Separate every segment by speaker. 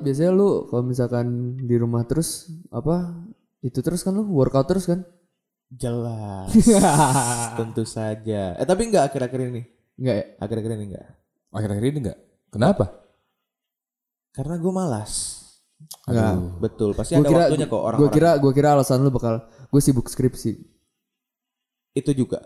Speaker 1: Biasanya lu kalau misalkan di rumah terus apa itu terus kan lu workout terus kan?
Speaker 2: Jelas. Tentu saja. Eh tapi enggak akhir-akhir ini.
Speaker 1: Enggak ya?
Speaker 2: Akhir-akhir ini enggak.
Speaker 3: Akhir-akhir ini enggak. Kenapa?
Speaker 2: Karena gue malas.
Speaker 1: Enggak.
Speaker 2: Betul. Pasti
Speaker 1: Gue
Speaker 2: ada
Speaker 1: kira
Speaker 2: waktunya kok
Speaker 1: gue
Speaker 2: orang-orang.
Speaker 1: kira gue kira alasan lu bakal gue sibuk skripsi.
Speaker 2: Itu juga.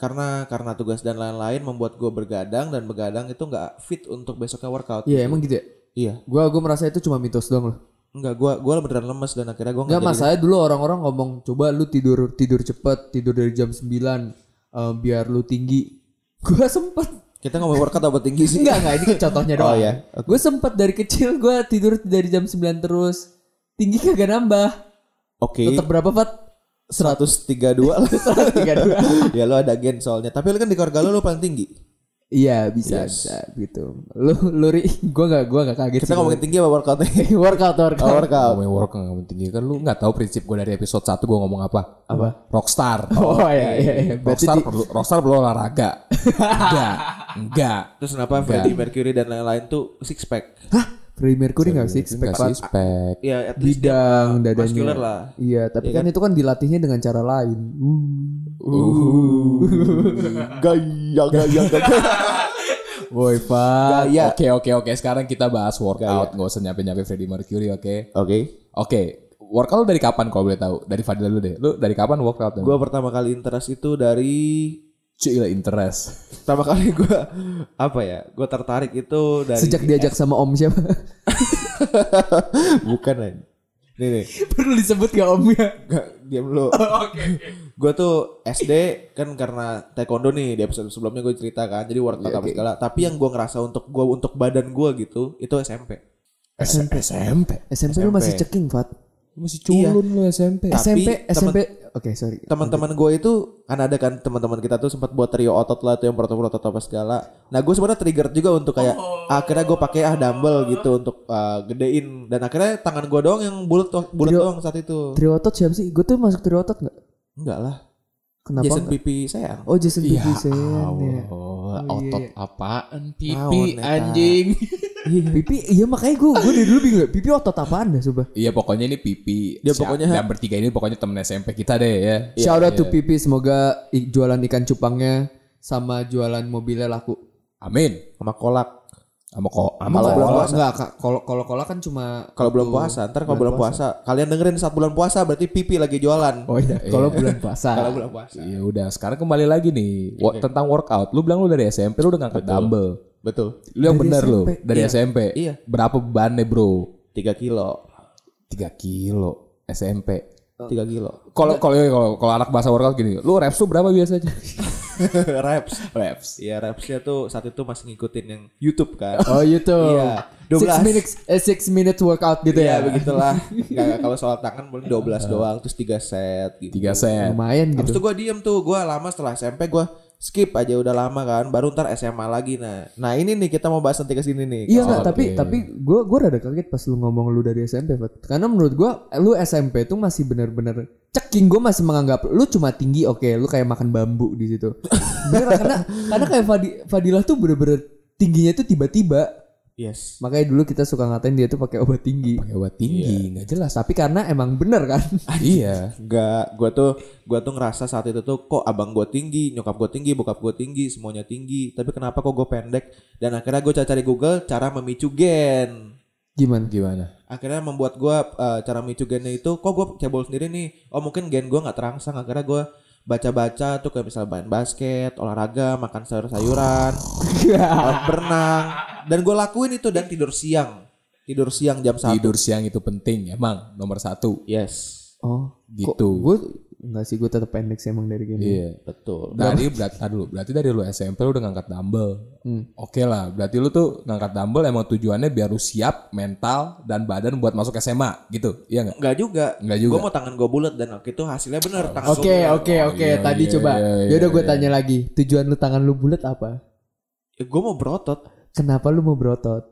Speaker 2: Karena karena tugas dan lain-lain membuat gue bergadang dan begadang itu nggak fit untuk besoknya workout.
Speaker 1: Iya emang gitu ya?
Speaker 2: Iya.
Speaker 1: Gue gue merasa itu cuma mitos doang loh.
Speaker 2: Enggak, gue gua beneran lemes dan akhirnya gue
Speaker 1: Enggak masalahnya dulu orang-orang ngomong coba lu tidur tidur cepet tidur dari jam 9 eh, biar lu tinggi. Gue sempet
Speaker 2: Kita ngomong workout apa tinggi sih?
Speaker 1: Enggak enggak ini kan contohnya doang.
Speaker 2: Oh, iya.
Speaker 1: Gue sempet dari kecil gue tidur dari jam 9 terus. Tinggi kagak nambah.
Speaker 2: Oke.
Speaker 1: Tetap berapa Fat?
Speaker 2: 132 lah.
Speaker 1: 132.
Speaker 2: ya lo ada gen soalnya. Tapi lo kan di keluarga lo lo paling tinggi.
Speaker 1: Iya bisa
Speaker 2: Yes.
Speaker 1: bisa gitu. Lu lu ri gue gak gue gak kaget
Speaker 2: Kita ngomongin tinggi apa workoutnya?
Speaker 1: workout workout.
Speaker 2: Oh, workout.
Speaker 3: Ngomongin work ngomongin tinggi kan lu nggak tahu prinsip gue dari episode 1 gue ngomong apa?
Speaker 1: Apa?
Speaker 3: Rockstar.
Speaker 1: Oh, iya iya iya. Berarti
Speaker 3: Rockstar
Speaker 1: di-
Speaker 3: perlu Rockstar perlu olahraga. enggak. Enggak.
Speaker 2: Terus kenapa Freddie Mercury dan lain-lain tuh six pack?
Speaker 1: Hah? Freddie Mercury gak six pack
Speaker 3: Enggak
Speaker 1: Fat?
Speaker 3: six pack.
Speaker 2: Ya at least
Speaker 1: Bidang
Speaker 2: uh,
Speaker 1: dadanya.
Speaker 2: muscular lah.
Speaker 1: Iya, tapi kan itu kan dilatihnya dengan cara lain.
Speaker 2: Gaya gaya gaya.
Speaker 1: Woi, Pak.
Speaker 2: Gaya.
Speaker 3: Oke oke oke sekarang kita bahas workout nggak usah nyampe nyampe Freddie Mercury oke
Speaker 2: Oke.
Speaker 3: oke workout lu dari kapan kalau boleh tahu dari Fadil lu deh lu dari kapan workout
Speaker 2: Gue pertama kali interest itu dari
Speaker 3: Cila interest
Speaker 2: pertama kali gue apa ya? Gue tertarik itu dari
Speaker 1: Sejak diajak sama Om siapa?
Speaker 2: bukan lain. Nih nih.
Speaker 1: Perlu disebut gak Om ya?
Speaker 2: Gak, diam lu. Oke. Gue tuh SD kan karena taekwondo nih di episode sebelumnya gue cerita kan. Jadi workout apa segala. Tapi yang gue ngerasa untuk gue untuk badan gue gitu itu SMP.
Speaker 1: SMP.
Speaker 3: SMP
Speaker 1: SMP lu masih ceking, Fat.
Speaker 3: Masih culun lu SMP
Speaker 2: Tapi
Speaker 1: SMP,
Speaker 2: temen-
Speaker 1: SMP. Oke, sorry.
Speaker 2: Teman-teman gue itu kan ada kan teman-teman kita tuh sempat buat trio otot lah tuh yang proto-proto apa segala. Nah gue sebenarnya trigger juga untuk kayak akhirnya gue pakai ah dumbbell gitu untuk uh, gedein dan akhirnya tangan gue doang yang bulat bulat doang saat itu.
Speaker 1: Trio otot siapa sih? Gue tuh masuk trio otot gak?
Speaker 2: Enggak lah.
Speaker 1: Kenapa?
Speaker 2: Jason
Speaker 1: nggak?
Speaker 2: pipi sayang.
Speaker 1: Oh, Jason
Speaker 3: Ya
Speaker 1: Pipi ya.
Speaker 3: Allah,
Speaker 1: Oh,
Speaker 3: otot
Speaker 1: iya.
Speaker 3: apaan
Speaker 2: Naon,
Speaker 3: pipi
Speaker 2: Neta?
Speaker 3: anjing
Speaker 1: Pipi, iya makanya gue gue dari dulu bingung. Pipi otot apaan dah, coba?
Speaker 3: Iya pokoknya ini pipi
Speaker 2: Dia pokoknya-
Speaker 3: yang bertiga ini pokoknya temen SMP kita deh ya
Speaker 1: Shout out to Pipi, semoga i- jualan ikan cupangnya sama jualan mobilnya laku.
Speaker 3: Amin
Speaker 2: Sama kolak.
Speaker 3: sama kok sama
Speaker 1: Kalau belum puasa enggak Kak. Kalau kalau kola kan cuma
Speaker 2: Kalau belum
Speaker 1: waktu-
Speaker 2: puasa, ntar kalau bulan puasa. kalian dengerin saat bulan puasa berarti pipi lagi jualan.
Speaker 1: Oh iya, kalau bulan puasa.
Speaker 2: Kalau bulan puasa.
Speaker 3: Ya udah, sekarang kembali lagi nih wo- tentang workout. Lu bilang lu dari SMP lu udah ngangkat dumbbell.
Speaker 2: Betul.
Speaker 3: Lu yang
Speaker 1: Dari
Speaker 3: bener lu dari
Speaker 2: Iya.
Speaker 3: SMP.
Speaker 2: Iya.
Speaker 3: Berapa bebannya, Bro?
Speaker 2: 3 kilo.
Speaker 3: 3 kilo SMP.
Speaker 2: 3 kilo.
Speaker 3: Kalau kalau kalau kalau anak bahasa workout gini, lu reps tuh berapa biasanya?
Speaker 2: reps.
Speaker 3: reps.
Speaker 2: Iya, repsnya tuh saat itu masih ngikutin yang YouTube kan.
Speaker 1: Oh YouTube.
Speaker 2: Iya,
Speaker 1: Six
Speaker 2: 12.
Speaker 1: minutes, eh, six minutes workout gitu
Speaker 2: Iya,
Speaker 1: ya.
Speaker 2: begitulah. Nggak, kalau soal tangan paling 12 doang, terus 3 set gitu.
Speaker 3: 3 set.
Speaker 1: Lumayan
Speaker 2: Habis
Speaker 1: gitu.
Speaker 2: itu gue diem tuh, gue lama setelah SMP gue skip aja udah lama kan, baru ntar SMA lagi nah. Nah ini nih kita mau bahas nanti ke sini nih.
Speaker 1: Iya nggak, tapi tapi gue gue rada kaget pas lu ngomong lu dari SMP, Fat. Karena menurut gue lu SMP tuh masih bener-bener ceking. Gue masih menganggap lu cuma tinggi, oke, lu kayak makan bambu di situ. Bener, karena karena kayak Fadi- Fadilah tuh bener-bener tingginya tuh tiba-tiba.
Speaker 2: Yes.
Speaker 1: Makanya dulu kita suka ngatain dia tuh pakai obat tinggi.
Speaker 3: Pakai obat tinggi, nggak jelas.
Speaker 1: Tapi karena emang bener kan.
Speaker 3: iya.
Speaker 2: Enggak, gue tuh gue tuh ngerasa saat itu tuh kok abang gue tinggi, nyokap gue tinggi, bokap gue tinggi, semuanya tinggi. Tapi kenapa kok gue pendek? Dan akhirnya gue cari Google cara memicu gen.
Speaker 1: Gimana?
Speaker 3: Gimana?
Speaker 2: Akhirnya membuat gue eh, cara memicu gennya itu kok gue cebol sendiri nih. Oh mungkin gen gue nggak terangsang. Akhirnya gue baca-baca tuh kayak misalnya main basket, olahraga, makan sayur-sayuran, berenang. Dan gue lakuin itu dan tidur siang. Tidur siang jam satu.
Speaker 3: Tidur siang itu penting, emang nomor satu.
Speaker 2: Yes,
Speaker 1: Oh,
Speaker 3: Gitu.
Speaker 1: gue enggak sih gue tetap pendek sih emang dari gini.
Speaker 3: Iya.
Speaker 2: betul.
Speaker 3: Dari berarti dulu, berarti dari lu SMP lu udah ngangkat dumbbell.
Speaker 1: Hmm.
Speaker 3: Oke lah, berarti lu tuh ngangkat dumbbell emang tujuannya biar lu siap mental dan badan buat masuk SMA gitu. Iya enggak?
Speaker 2: Enggak juga.
Speaker 3: Enggak juga.
Speaker 2: Gue mau tangan gue bulat dan waktu itu hasilnya bener
Speaker 1: Oke, oke, oke.
Speaker 3: iya,
Speaker 1: Tadi
Speaker 3: iya,
Speaker 1: coba.
Speaker 3: iya, iya,
Speaker 1: Ya udah gue
Speaker 3: iya.
Speaker 1: tanya lagi. Tujuan lu tangan lu bulat apa?
Speaker 2: Ya, gue mau berotot.
Speaker 1: Kenapa lu mau berotot?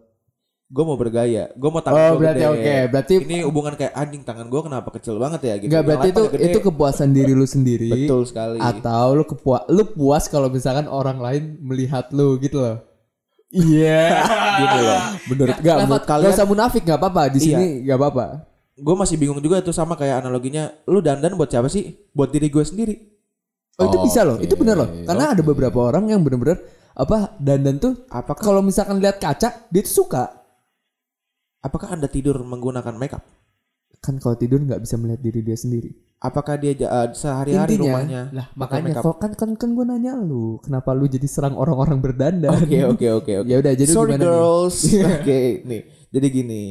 Speaker 2: Gue mau bergaya. Gue mau tangan
Speaker 1: Oh,
Speaker 2: gua
Speaker 1: berarti
Speaker 2: gede.
Speaker 1: oke. Berarti
Speaker 2: Ini hubungan kayak anjing tangan gue kenapa kecil banget ya gitu. Yang
Speaker 1: berarti itu
Speaker 2: gede.
Speaker 1: itu kepuasan diri lu sendiri.
Speaker 2: betul sekali.
Speaker 1: Atau lu kepua lu puas kalau misalkan orang lain melihat lu gitu loh. Iya.
Speaker 2: Gitu loh.
Speaker 3: Menurut enggak
Speaker 1: Gak,
Speaker 3: menurut
Speaker 1: gak usah munafik gak apa-apa di sini gak apa-apa.
Speaker 2: Gue masih bingung juga tuh sama kayak analoginya. Lu dandan buat siapa sih? Buat diri gue sendiri.
Speaker 1: Oh, itu bisa loh,
Speaker 3: Oke,
Speaker 1: itu bener loh. Karena ada beberapa orang yang bener-bener apa dandan tuh
Speaker 2: Apakah
Speaker 1: kalau misalkan lihat kaca dia tuh suka.
Speaker 2: apakah anda tidur menggunakan makeup?
Speaker 1: Kan kalau tidur nggak bisa melihat diri dia sendiri.
Speaker 2: Apakah dia uh, sehari-hari rumahnya
Speaker 1: lah makanya kok kan kan kan gue nanya lu, kenapa lu jadi serang orang-orang berdandan?
Speaker 2: Oke oke oke oke.
Speaker 1: Ya udah jadi
Speaker 2: Sorry
Speaker 1: gimana
Speaker 2: girls. Oke nih. Jadi gini,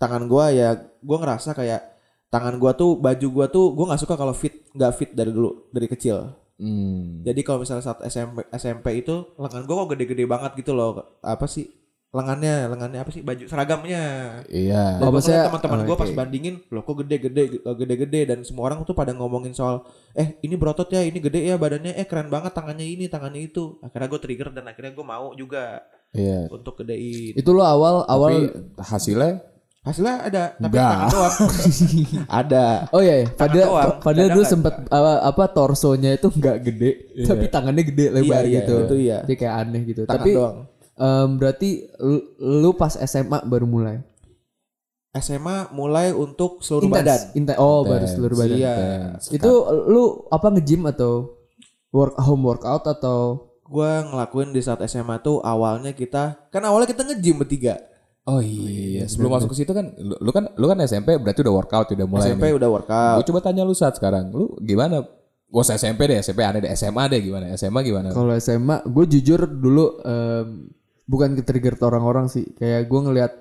Speaker 2: tangan gua ya gua ngerasa kayak tangan gua tuh baju gua tuh gua nggak suka kalau fit nggak fit dari dulu dari kecil.
Speaker 3: Hmm.
Speaker 2: Jadi kalau misalnya saat SMP SMP itu lengan gua kok gede-gede banget gitu loh. Apa sih? Lengannya, lengannya apa sih? Baju seragamnya.
Speaker 3: Iya.
Speaker 1: Oh, maksudnya-
Speaker 2: ngeliat teman-teman gua pas bandingin, loh kok gede-gede eh, gede-gede dan semua orang tuh pada ngomongin soal eh ini berotot ya, ini gede ya badannya, eh keren banget tangannya ini, tangannya itu. Akhirnya gue trigger dan akhirnya gue mau juga
Speaker 3: Iya.
Speaker 2: untuk gedein.
Speaker 1: Itu lo awal awal
Speaker 3: Tapi hasilnya
Speaker 2: Hasilnya ada, tapi
Speaker 3: Enggak.
Speaker 2: tangan doang. ada.
Speaker 1: Oh iya, iya. Padahal
Speaker 2: doang,
Speaker 1: padahal
Speaker 2: dada
Speaker 1: dulu sempet apa, apa torsonya itu nggak gede, tapi tangannya gede lebar
Speaker 2: Iya, iya,
Speaker 1: gitu.
Speaker 2: itu iya.
Speaker 1: Jadi kayak aneh gitu.
Speaker 2: Tangan
Speaker 1: tapi
Speaker 2: doang.
Speaker 1: em, berarti lu, lu pas SMA baru mulai.
Speaker 2: SMA mulai untuk seluruh
Speaker 1: Intens,
Speaker 2: badan.
Speaker 1: inten- oh, baru
Speaker 3: Intens.
Speaker 1: seluruh badan.
Speaker 2: Iya.
Speaker 1: Itu lu apa nge-gym atau work home workout atau
Speaker 2: Gua ngelakuin di saat SMA tuh awalnya kita kan awalnya kita nge-gym bertiga.
Speaker 3: Oh iya, sebelum masuk ke situ kan lu, lu kan lu kan SMP berarti udah workout udah mulai
Speaker 2: SMP
Speaker 3: nih.
Speaker 2: udah workout.
Speaker 3: Gue coba tanya lu saat sekarang, lu gimana? Usah SMP deh, SMP aneh deh, SMA deh gimana? SMA gimana?
Speaker 1: kalau SMA gue jujur dulu em, bukan ke trigger orang-orang sih. Kayak gue ngelihat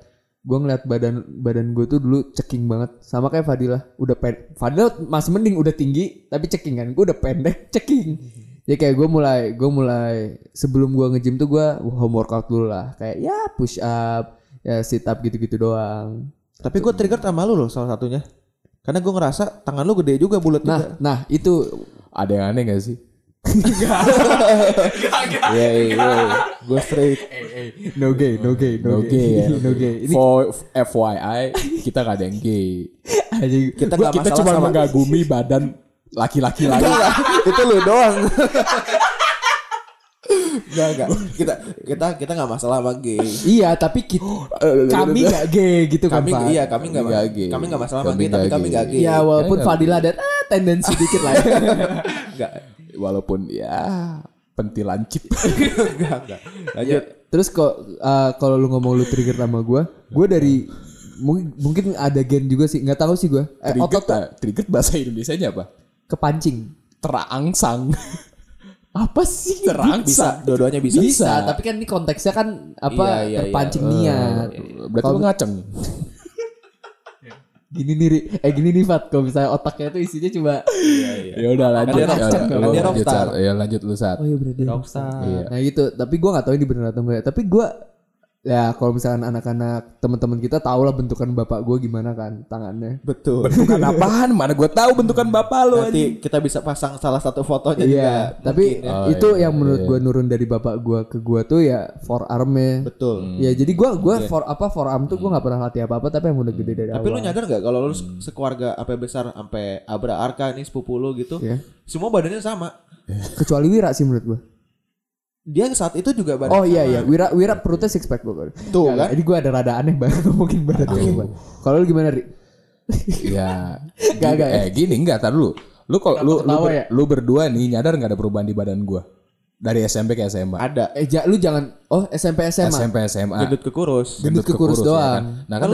Speaker 1: gue ngeliat badan badan gue tuh dulu ceking banget sama kayak Fadilah udah pen Fadilah masih mending udah tinggi tapi ceking kan gue udah pendek ceking ya kayak gue mulai gue mulai sebelum gue nge-gym tuh gue home workout dulu lah kayak ya push up ya sit up gitu-gitu doang
Speaker 2: Tapi gue trigger sama lu loh salah satunya. Karena gue ngerasa tangan lu gede juga bulat
Speaker 1: nah
Speaker 2: juga.
Speaker 1: nah itu
Speaker 3: Ada yang aneh gak sih?
Speaker 2: Iya iya. Gue straight.
Speaker 1: no gay no gay
Speaker 3: No gay ya.
Speaker 1: no gay ini
Speaker 3: For FYI, kita gak ada yang gay.
Speaker 2: Kita
Speaker 3: Gua-
Speaker 2: gak
Speaker 3: kita cuma
Speaker 2: sama
Speaker 3: mengagumi badan laki-laki lagi.
Speaker 2: itu lu doang. Enggak enggak. Kita kita kita nggak masalah sama gay.
Speaker 1: iya tapi kita, kami nggak gay gitu kan
Speaker 2: Kami
Speaker 1: Pak
Speaker 2: iya kami nggak
Speaker 3: Nggak gay.
Speaker 2: Kami nggak masalah sama gay tapi kami
Speaker 3: gay.
Speaker 2: nggak gay.
Speaker 1: Ya walaupun
Speaker 3: Enggak.
Speaker 1: Fadila ada ah, tendensi dikit lah ya.
Speaker 2: Enggak.
Speaker 3: Walaupun ya pentilan cip.
Speaker 2: Enggak enggak. Lanjut.
Speaker 1: Terus kok uh, kalau lu ngomong lu trigger sama gue, gue dari mungkin, mungkin ada gen juga sih, nggak tahu sih gue. Eh,
Speaker 3: Trigger,
Speaker 1: otot
Speaker 3: trigger bahasa Indonesia-nya apa?
Speaker 1: kepancing.
Speaker 3: Terangsang.
Speaker 1: Apa sih?
Speaker 3: Terangsang.
Speaker 2: Bisa, dua-duanya bisa.
Speaker 1: Bisa, tapi kan ini konteksnya kan apa
Speaker 2: Iya, iya,
Speaker 1: terpancing
Speaker 2: iya.
Speaker 1: niat.
Speaker 3: Berarti lu ngaceng.
Speaker 1: Gini nih, eh gini nih Fat, kalau misalnya otaknya tuh isinya coba
Speaker 3: Ya udah lanjut.
Speaker 2: dia
Speaker 3: Ya
Speaker 2: rockstar,
Speaker 3: udah,
Speaker 2: kan dia
Speaker 3: lanjut,
Speaker 2: rockstar.
Speaker 3: Ya lanjut lu saat.
Speaker 1: Oh iya berarti
Speaker 2: Rockstar.
Speaker 3: Iya.
Speaker 1: Nah gitu, tapi gue nggak tahu ini bener atau enggak. Tapi gue ya kalau misalkan anak-anak teman-teman kita tahu lah bentukan bapak gue gimana kan tangannya.
Speaker 2: Betul.
Speaker 3: Bentukan apaan? Mana gue tahu bentukan bapak anjing.
Speaker 2: Nanti kita bisa pasang salah satu fotonya juga.
Speaker 1: Iya, tapi
Speaker 2: mungkin ya.
Speaker 3: Oh,
Speaker 1: itu
Speaker 3: iya,
Speaker 1: yang menurut gue nurun dari bapak gue ke gue tuh ya forearmnya.
Speaker 2: Betul.
Speaker 1: Ya jadi gue gua for apa forearm tuh gue nggak pernah latih apa apa tapi yang udah gede dari
Speaker 2: Tapi lu
Speaker 1: awal.
Speaker 2: nyadar nggak kalau lu se- sekeluarga apa besar sampai Abra Arka nih sepupu lu gitu,
Speaker 1: Iya.
Speaker 2: semua badannya sama.
Speaker 1: Kecuali Wira sih menurut gue.
Speaker 2: Dia saat itu juga badan.
Speaker 1: Oh iya iya, Wira Wira perutnya six pack gue.
Speaker 2: Tuh, kan?
Speaker 1: Jadi gue ada rada aneh banget ngomongin badan gue. Kalau lu gimana Ri?
Speaker 3: Ya.
Speaker 1: Gak,
Speaker 3: gini-
Speaker 1: gak, ya?
Speaker 3: Eh gini enggak tar dulu. Lu kalau lu lu, ber-
Speaker 1: ya?
Speaker 3: lu berdua nih nyadar nggak ada perubahan di badan gua? Dari SMP ke SMA.
Speaker 2: Ada.
Speaker 1: Eh ja, lu jangan oh SMP SMA.
Speaker 3: SMP SMA.
Speaker 2: Gendut ke kurus.
Speaker 1: Gendut ke kurus
Speaker 3: ya
Speaker 1: doang.
Speaker 3: kan? Nah kan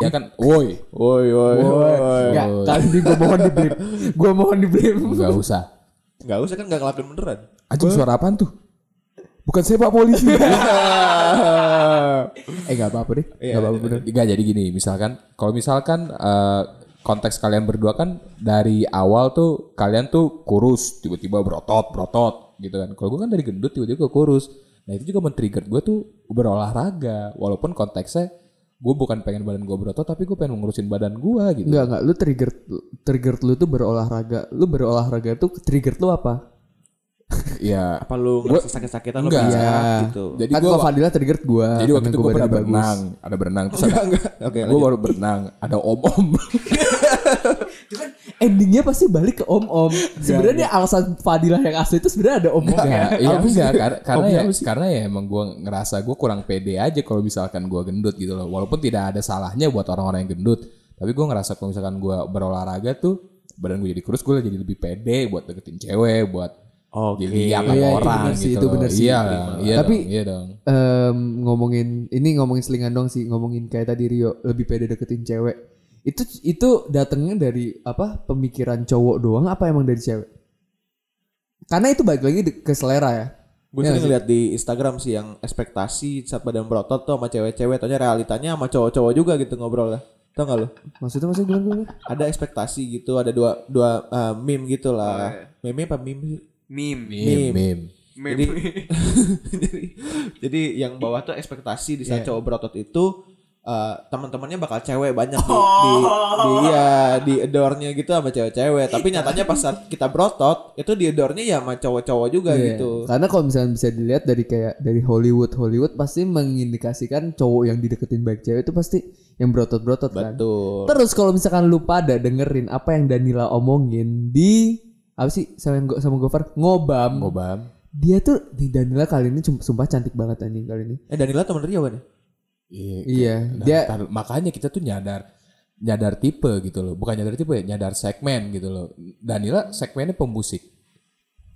Speaker 3: ya kan, woi,
Speaker 2: Woi woi woi.
Speaker 1: Enggak, kali gue mohon di blip. Gue mohon di blip.
Speaker 3: nggak usah.
Speaker 2: Enggak usah kan enggak ngelakuin beneran.
Speaker 3: Anjing suara apaan tuh? Bukan saya Pak Polisi.
Speaker 1: eh gak apa-apa deh.
Speaker 2: Iya,
Speaker 1: Gak apa-apa bener.
Speaker 3: Enggak jadi gini, misalkan kalau misalkan eh, konteks kalian berdua kan dari awal tuh kalian tuh kurus, tiba-tiba berotot, berotot gitu kan. Kalau gue kan dari gendut tiba-tiba kurus. Nah itu juga men-trigger gue tuh berolahraga, walaupun konteksnya gue bukan pengen badan gue berotot, tapi gue pengen ngurusin badan gue gitu.
Speaker 1: Enggak enggak, lu trigger trigger lu tuh berolahraga. Lu berolahraga tuh trigger lu apa?
Speaker 3: Ya,
Speaker 2: Apa lu ngerasa sakit-sakitan lu
Speaker 3: Enggak.
Speaker 2: sehat
Speaker 1: Iya.
Speaker 2: gitu.
Speaker 3: jadi
Speaker 1: kan
Speaker 3: gue
Speaker 1: kalau Fadila trigger gua.
Speaker 3: jadi waktu itu
Speaker 1: gua
Speaker 3: gue pernah
Speaker 1: bagus.
Speaker 3: berenang, ada berenang terus
Speaker 2: Enggak enggak. Oke.
Speaker 3: gue
Speaker 2: lanjut.
Speaker 3: baru berenang, ada om-om.
Speaker 1: endingnya pasti balik ke om om sebenarnya alasan Fadilah yang asli itu sebenarnya ada om om
Speaker 3: Enggak, iya enggak karena karena ya karena ya emang gue ngerasa gue kurang pede aja kalau misalkan gue gendut gitu loh. Walaupun tidak ada salahnya buat orang-orang yang gendut, tapi gue ngerasa kalau misalkan gue berolahraga tuh badan gue jadi kurus, gue jadi lebih pede buat deketin cewek, buat
Speaker 2: Oke.
Speaker 3: dilihat
Speaker 1: Iya, itu
Speaker 3: orang
Speaker 1: sih,
Speaker 3: gitu.
Speaker 1: itu
Speaker 3: loh.
Speaker 1: bener sih.
Speaker 3: Iya, iya
Speaker 1: Tapi-
Speaker 3: dong, iya dong.
Speaker 1: Em, ngomongin ini ngomongin selingan dong sih ngomongin kayak tadi Rio lebih pede deketin cewek itu itu datangnya dari apa pemikiran cowok doang apa emang dari cewek karena itu balik lagi ke selera ya
Speaker 2: Gue sering ngeliat di Instagram sih yang ekspektasi saat badan berotot tuh sama cewek-cewek, taunya realitanya sama cowok-cowok juga gitu ngobrol lah. Tau gak lu?
Speaker 1: maksudnya maksudnya gimana
Speaker 2: Ada ekspektasi gitu, ada dua dua uh, meme gitu lah. Meme apa meme sih?
Speaker 4: Meme.
Speaker 3: Meme, meme.
Speaker 2: Jadi, jadi, jadi yang bawah tuh ekspektasi di saat cowok berotot itu uh, teman-temannya bakal cewek banyak di, di, di ya di adore-nya gitu sama cewek-cewek. Tapi nyatanya pas saat kita berotot itu di adore-nya ya sama cowok-cowok juga
Speaker 1: Iya.
Speaker 2: gitu.
Speaker 1: karena kalau misalnya bisa dilihat dari kayak dari Hollywood Hollywood pasti mengindikasikan cowok yang dideketin baik cewek itu pasti yang berotot berotot kan terus kalau misalkan lu pada dengerin apa yang Danila omongin di apa sih sama yang sama Gofar ngobam
Speaker 3: Ngobam.
Speaker 1: dia tuh di Danila kali ini sumpah cantik banget anjing kali ini.
Speaker 2: Eh Danila temen Rio kan ya?
Speaker 3: Iya.
Speaker 1: Iya,
Speaker 3: Nah,
Speaker 1: dia
Speaker 3: tar- makanya kita tuh nyadar nyadar tipe gitu loh. Bukan nyadar tipe ya, nyadar segmen gitu loh. Danila segmennya pemusik.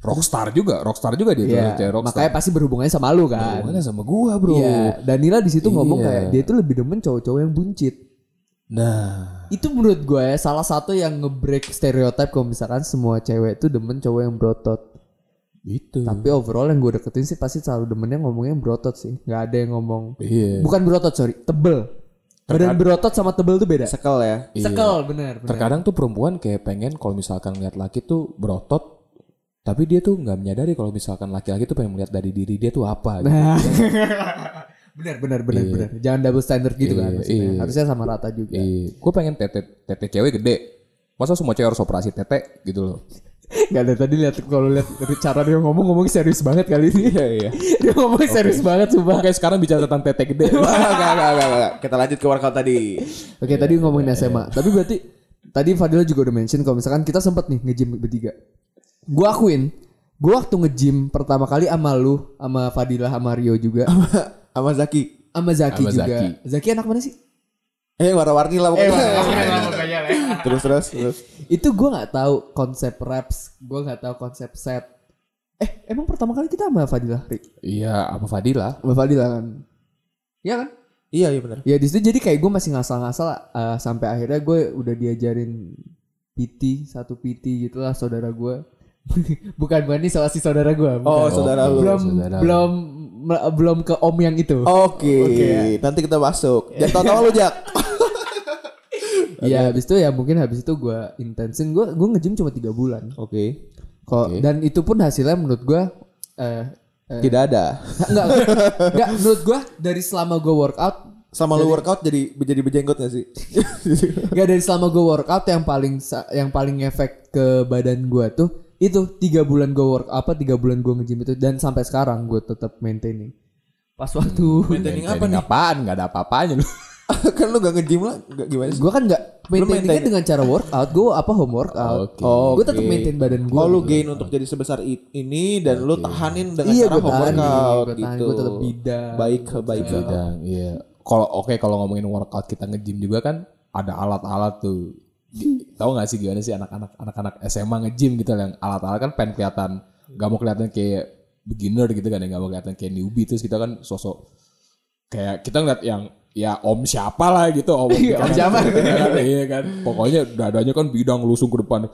Speaker 3: Rockstar juga, rockstar juga dia
Speaker 1: Iya,
Speaker 3: tuh, cewek rockstar.
Speaker 1: makanya pasti berhubungannya sama lu kan.
Speaker 3: Hubungannya sama gua, Bro.
Speaker 1: Iya, Danila di situ ngomong
Speaker 3: Iya.
Speaker 1: kayak dia tuh lebih demen cowok-cowok yang buncit.
Speaker 3: Nah,
Speaker 1: Itu menurut gue ya salah satu yang nge-break stereotype kalau misalkan semua cewek tuh demen cowok yang berotot.
Speaker 3: itu.
Speaker 1: Tapi overall yang gue deketin sih pasti selalu demennya ngomongnya yang berotot sih. Nggak ada yang ngomong
Speaker 3: Iya.
Speaker 1: bukan berotot sorry, tebel. Badan berotot sama tebel tuh beda.
Speaker 2: Sekel ya.
Speaker 1: Sekel bener. bener.
Speaker 3: Terkadang tuh perempuan kayak pengen kalau misalkan lihat laki tuh berotot, tapi dia tuh nggak menyadari kalau misalkan laki-laki tuh pengen melihat dari diri dia tuh apa. Gitu.
Speaker 1: Nah. bener bener bener bener. Jangan double standard gitu kan.
Speaker 3: Iya,
Speaker 1: maksudnya.
Speaker 3: iya.
Speaker 1: Harusnya sama rata juga.
Speaker 3: Gue pengen tete tete cewek gede. Masa semua cewek harus operasi tete gitu loh.
Speaker 1: Gak ada tadi lihat kalau lihat cara dia ngomong ngomong serius banget kali ini. Iya iya. dia ngomong serius banget sumpah.
Speaker 3: Oke sekarang bicara tentang tete gede.
Speaker 2: Enggak, enggak, enggak. Kita lanjut ke workout tadi.
Speaker 1: Oke tadi ngomongin SMA. Tapi berarti tadi Fadila juga udah mention kalau misalkan kita sempet nih nge-gym bertiga. Gua akuin, gua waktu nge-gym pertama kali sama lu, sama Fadila, sama Rio juga,
Speaker 2: Sama Zaki.
Speaker 1: sama Zaki
Speaker 3: Sama
Speaker 1: juga.
Speaker 3: Zaki.
Speaker 1: Zaki anak mana sih?
Speaker 2: Eh warna-warni lah pokoknya. terus terus terus.
Speaker 1: Itu gua nggak tahu konsep reps, gua nggak tahu konsep set. Eh, emang pertama kali kita sama Fadila, Rik?
Speaker 3: Iya, apa Fadila?
Speaker 1: Sama Fadila kan? Iya kan?
Speaker 2: Iya iya benar.
Speaker 1: Ya di situ jadi kayak gue masih ngasal-ngasal uh, sampai akhirnya gue udah diajarin PT satu PT gitulah saudara gue. bukan bukan ini salah si saudara gue.
Speaker 2: Oh, saudara lu.
Speaker 1: belum
Speaker 3: saudara
Speaker 1: belum belum ke om yang itu.
Speaker 2: Oke,
Speaker 1: Oke, ya.
Speaker 2: nanti kita masuk. Jangan tahu-tahu lu Jak.
Speaker 1: Iya habis itu ya mungkin habis itu gue intensin gue gue nge-gym cuma tiga bulan.
Speaker 2: Oke.
Speaker 1: Kok dan itu pun hasilnya menurut gue eh eh,
Speaker 2: Tidak ada.
Speaker 1: enggak enggak menurut gue dari selama gue workout
Speaker 2: Sama lu workout jadi jadi berjenggot gak sih?
Speaker 1: Gak dari selama gue workout yang paling yang paling efek ke badan gue tuh itu tiga bulan gue work apa tiga bulan gue nge-gym itu dan sampai sekarang gue tetap maintaining. Pas waktu
Speaker 2: Maintaining apa nih?
Speaker 3: Apaan? Gak ada apa-apanya lu.
Speaker 2: kan lu gak nge-gym lah, gak gimana sih?
Speaker 1: gue kan nggak maintainingnya
Speaker 2: maintain-
Speaker 1: dengan cara workout gue apa home workout.
Speaker 3: Oke.
Speaker 2: Oh,
Speaker 1: Gue tetap maintain badan gue.
Speaker 2: Oh lu gain untuk jadi sebesar ini dan lu tahanin dengan
Speaker 1: iya
Speaker 2: cara
Speaker 1: gue
Speaker 2: home
Speaker 1: tahan,
Speaker 2: workout
Speaker 1: gue tahan,
Speaker 2: gitu.
Speaker 1: gue tetap bidang.
Speaker 2: Baik baik.
Speaker 3: Bidang, iya. Kalau oke kalau ngomongin workout kita nge-gym juga kan ada alat-alat tuh. Tahu gak sih gimana sih anak-anak anak-anak SMA nge-gym gitu yang alat-alat kan pengen kelihatan gak mau kelihatan kayak beginner gitu kan ya gak mau kelihatan kayak newbie terus kita kan sosok kayak kita ngeliat yang ya om siapa lah gitu om,
Speaker 1: Om siapa?
Speaker 3: Iya kan, iya kan pokoknya dadanya kan bidang lusung ke depan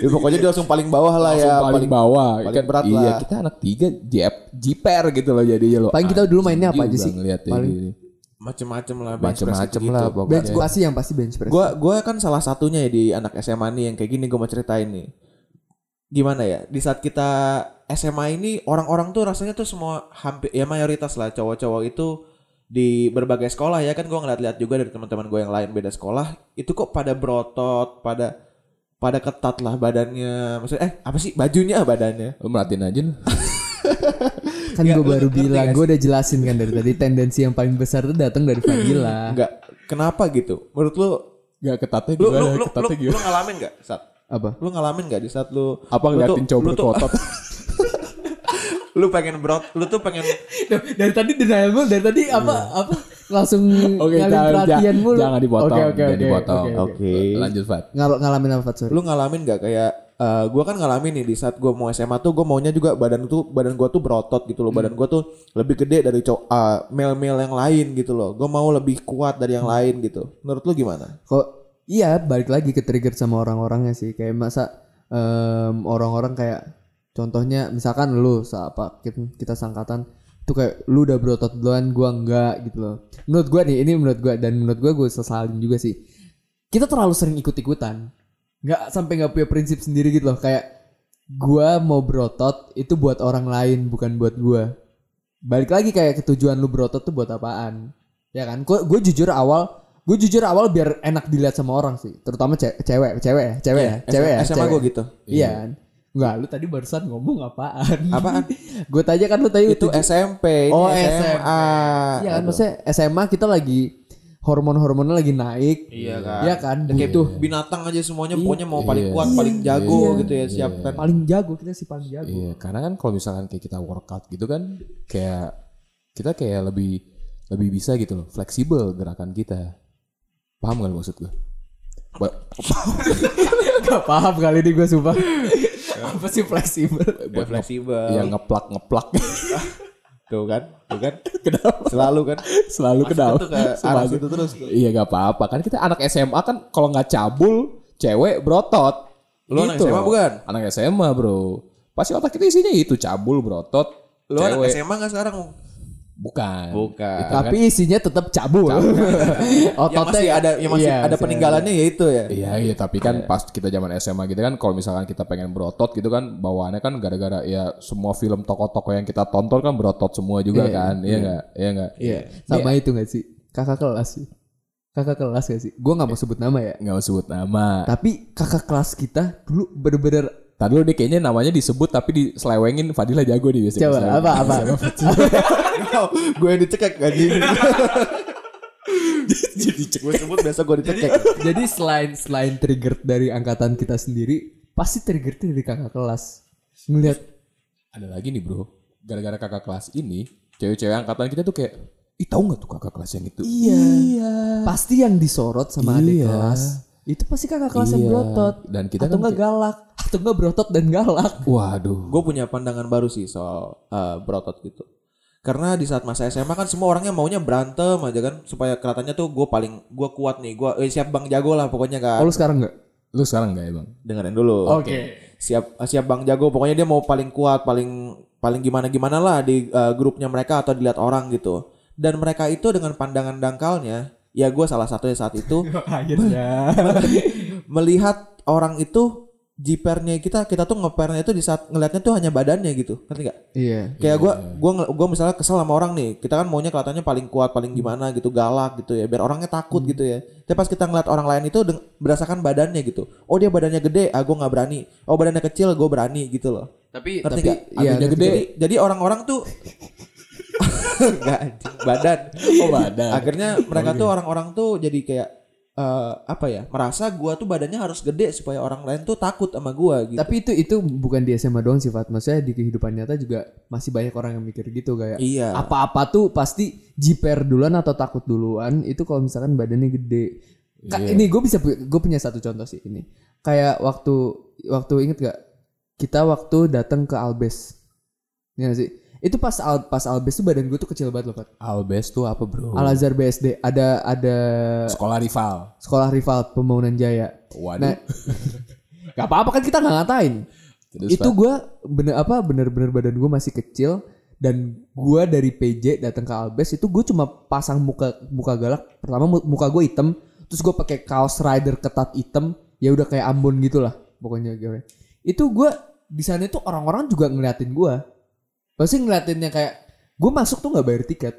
Speaker 2: ya, pokoknya dia langsung paling bawah lah
Speaker 3: langsung
Speaker 2: ya.
Speaker 3: paling, bawah
Speaker 2: paling
Speaker 3: kan
Speaker 2: berat
Speaker 3: iya
Speaker 2: lah.
Speaker 3: kita anak tiga jep jiper gitu loh jadinya lo
Speaker 1: Paling kita dulu mainnya apa aja sih?
Speaker 3: ngeliat ya,
Speaker 1: Paling-.
Speaker 2: Macem-macem lah. bench press
Speaker 3: macem-macem
Speaker 2: gitu-gitu.
Speaker 3: lah
Speaker 1: Bench
Speaker 3: pokoknya
Speaker 1: gue sih yang pasti bench press.
Speaker 2: Gua gua kan salah satunya ya di anak SMA nih yang kayak gini gue mau ceritain nih. Gimana ya? Di saat kita SMA ini orang-orang tuh rasanya tuh semua hampir ya mayoritas lah cowok-cowok itu di berbagai sekolah ya kan gua ngeliat-lihat juga dari teman-teman gue yang lain beda sekolah itu kok pada berotot, pada pada ketat lah badannya. Maksudnya eh apa sih bajunya badannya?
Speaker 3: Lu merhatiin aja.
Speaker 1: kan gue baru bilang, gue udah jelasin kan dari tadi tendensi yang paling besar tuh datang dari Fadila.
Speaker 2: Enggak. Kenapa gitu? Menurut lu
Speaker 3: Gak ketatnya
Speaker 2: Lu lu
Speaker 3: gimana?
Speaker 2: lu, lu,
Speaker 3: ketatnya
Speaker 2: lu,
Speaker 3: gimana?
Speaker 2: ngalamin gak saat
Speaker 1: Apa?
Speaker 2: lu ngalamin gak di saat lu
Speaker 3: Apa ngeliatin cowok berkotot?
Speaker 2: lu pengen brot lu tuh pengen
Speaker 1: dari tadi denial mulu, dari tadi apa apa langsung
Speaker 3: Oke,
Speaker 1: ngalih
Speaker 3: jangan,
Speaker 1: perhatian mulu.
Speaker 3: jangan dipotong,
Speaker 1: Oke, oke,
Speaker 3: jangan
Speaker 1: oke,
Speaker 3: dipotong.
Speaker 1: oke, oke.
Speaker 2: Oke.
Speaker 3: Lanjut Fat.
Speaker 1: Ngal- ngalamin apa, Fat? Sorry.
Speaker 2: lu ngalamin gak kayak eh gua kan ngalamin nih di saat gua mau SMA tuh gua maunya juga badan tuh badan gua tuh berotot gitu loh badan gua tuh lebih gede dari cowok eh, male-male yang lain gitu loh gua mau lebih kuat dari yang lain gitu menurut lu gimana
Speaker 1: Kok iya balik lagi ke trigger sama orang-orangnya sih. Kayak masa em, orang-orang kayak contohnya misalkan lu apa kita, kita sangkatan itu kayak lu udah berotot duluan gua enggak gitu loh. Menurut gua nih ini menurut gua dan menurut gua gue sesalin juga sih. Kita terlalu sering ikut-ikutan. Nggak sampai nggak punya prinsip sendiri gitu loh kayak gua mau berotot itu buat orang lain bukan buat gua. Balik lagi kayak ketujuan lu berotot tuh buat apaan? Ya kan? Gue jujur awal gue jujur awal biar enak dilihat sama orang sih, terutama ce- cewek, cewek ya, cewek ya, cewek ya,
Speaker 2: SMA
Speaker 1: cewek.
Speaker 2: gua gitu
Speaker 1: Iya. kan? Enggak, lu tadi barusan ngomong apaan?
Speaker 2: apaan
Speaker 1: gue tanya kan lu tadi
Speaker 2: itu SMP
Speaker 1: Oh,
Speaker 2: SMA.
Speaker 1: Iya kan, maksudnya SMA kita lagi hormon-hormonnya lagi naik.
Speaker 2: Iya kan.
Speaker 1: Iya kan,
Speaker 2: Dan kayak
Speaker 1: butuh
Speaker 2: binatang aja semuanya pokoknya mau paling
Speaker 3: Iya.
Speaker 2: kuat,
Speaker 1: Iya.
Speaker 2: paling jago
Speaker 1: Iya.
Speaker 2: gitu ya, siap kan.
Speaker 1: paling jago kita sih paling jago.
Speaker 3: Iya, karena kan kalau misalkan kayak kita workout gitu kan kayak kita kayak lebih lebih bisa gitu loh, fleksibel gerakan kita. Paham gak maksud gue? Ba-
Speaker 1: Gak paham kali ini gue sumpah. Apa sih fleksibel?
Speaker 2: Buat fleksibel.
Speaker 3: ya ngeplak ngeplak
Speaker 2: Tuh kan, tuh kan. Selalu kan.
Speaker 3: selalu kenal.
Speaker 2: ke situ terus. tuh.
Speaker 3: Iya gak apa-apa kan kita anak SMA kan kalau nggak cabul cewek berotot.
Speaker 2: Lu anak
Speaker 3: Gitu
Speaker 2: SMA
Speaker 3: loh.
Speaker 2: bukan?
Speaker 3: Anak SMA bro. Pasti otak kita isinya itu cabul berotot.
Speaker 2: Lu anak
Speaker 3: cewek.
Speaker 2: SMA gak sekarang?
Speaker 3: Bukan.
Speaker 2: Bukan.
Speaker 3: Itu kan-
Speaker 1: Tapi isinya tetap cabul.
Speaker 2: Yang
Speaker 1: Ototnya
Speaker 2: masih ada yang masih
Speaker 1: iya,
Speaker 2: ada
Speaker 1: masih
Speaker 2: peninggalannya ya itu ya.
Speaker 3: Iya iya tapi kan pas kita zaman SMA gitu kan kalau misalkan kita pengen berotot gitu kan bawaannya kan gara-gara ya semua film tokoh-tokoh yang kita tonton kan berotot semua juga
Speaker 1: Iya,
Speaker 3: kan iya nggak iya nggak
Speaker 1: Iya. Sama itu gak sih? Kakak kelas sih. Kakak kelas gak sih? Gue gak mau sebut nama ya.
Speaker 3: nggak mau sebut nama
Speaker 1: Tapi kakak kelas kita dulu bener-bener
Speaker 3: tadi lu deh kayaknya namanya disebut tapi diselewengin Fadila jago nih biasanya
Speaker 1: coba apa apa.
Speaker 2: gue yang dicekek anjing. Jadi cek gue sebut biasa gue dicekek.
Speaker 1: Jadi selain selain trigger dari angkatan kita sendiri, pasti trigger dari kakak kelas. Ngelihat
Speaker 3: ada lagi nih bro gara-gara kakak kelas ini cewek-cewek angkatan kita tuh kayak ih tahu nggak tuh kakak kelas yang itu
Speaker 1: iya. Pasti yang disorot sama adik
Speaker 3: Iya.
Speaker 1: kelas. Itu pasti kakak kelas yang
Speaker 3: Iya.
Speaker 1: berotot.
Speaker 3: Dan kita
Speaker 1: atau
Speaker 3: kan
Speaker 1: enggak galak, atau enggak berotot dan galak.
Speaker 3: waduh
Speaker 2: Gue punya pandangan baru sih soal eh, berotot gitu. Karena di saat masa SMA kan semua orangnya maunya berantem aja kan supaya kelihatannya tuh gue paling gue kuat nih gue eh, siap bang jago lah pokoknya kan
Speaker 1: Oh lu sekarang enggak?
Speaker 3: lu sekarang nggak emang
Speaker 2: dengerin dulu siap siap bang jago pokoknya dia mau paling kuat paling paling gimana gimana lah di eh, grupnya mereka atau dilihat orang gitu dan mereka itu dengan pandangan dangkalnya ya gue salah satunya saat itu
Speaker 1: Akhirnya.
Speaker 2: melihat orang itu jipernya kita kita tuh ngepernya itu di saat ngelihatnya tuh hanya badannya gitu ngerti gak?
Speaker 1: iya.
Speaker 2: Kayak gua gua ngel- gua misalnya kesel sama orang nih, kita kan maunya kelihatannya paling kuat, paling gimana gitu, galak gitu ya, biar orangnya takut gitu ya. Tapi pas kita ngeliat orang lain itu berdasarkan badannya gitu. Oh dia badannya gede, ah gua nggak berani. Oh badannya kecil, gua berani gitu loh.
Speaker 1: Tapi
Speaker 2: Ngerti
Speaker 1: tapi
Speaker 2: nggak?
Speaker 1: iya,
Speaker 3: gede.
Speaker 2: Jadi jadi orang-orang tuh Enggak badan.
Speaker 3: oh badan
Speaker 2: Akhirnya mereka tuh orang-orang tuh jadi kayak eh, apa ya? Merasa gua tuh badannya harus gede supaya orang lain tuh takut sama gua gitu.
Speaker 1: Tapi itu itu bukan di SMA doang sih Fat. Maksudnya di kehidupan nyata juga masih banyak orang yang mikir gitu kayak
Speaker 2: Iya.
Speaker 1: apa-apa tuh pasti jiper duluan atau takut duluan itu kalau misalkan badannya gede. Ka-
Speaker 3: Iya.
Speaker 1: Ini gue bisa gue punya satu contoh sih ini. Kayak waktu waktu inget gak kita waktu datang ke Albes. Gak sih? Itu pas Al, pas Albes tuh badan gue tuh kecil banget loh Fat.
Speaker 3: Albes tuh apa bro?
Speaker 1: Al Azhar BSD ada ada
Speaker 3: sekolah rival.
Speaker 1: Sekolah rival Pembangunan Jaya.
Speaker 3: waduh.
Speaker 1: Nah, gak apa-apa kan kita nggak ngatain.
Speaker 3: Terus,
Speaker 1: itu gue bener apa bener-bener badan gue masih kecil dan gue dari PJ datang ke Albes itu gue cuma pasang muka muka galak. Pertama mu- muka gue hitam terus gue pakai kaos rider ketat hitam ya udah kayak Ambon gitulah pokoknya gue itu gue di sana itu orang-orang juga ngeliatin gue pasti ngeliatinnya kayak gue masuk tuh nggak bayar tiket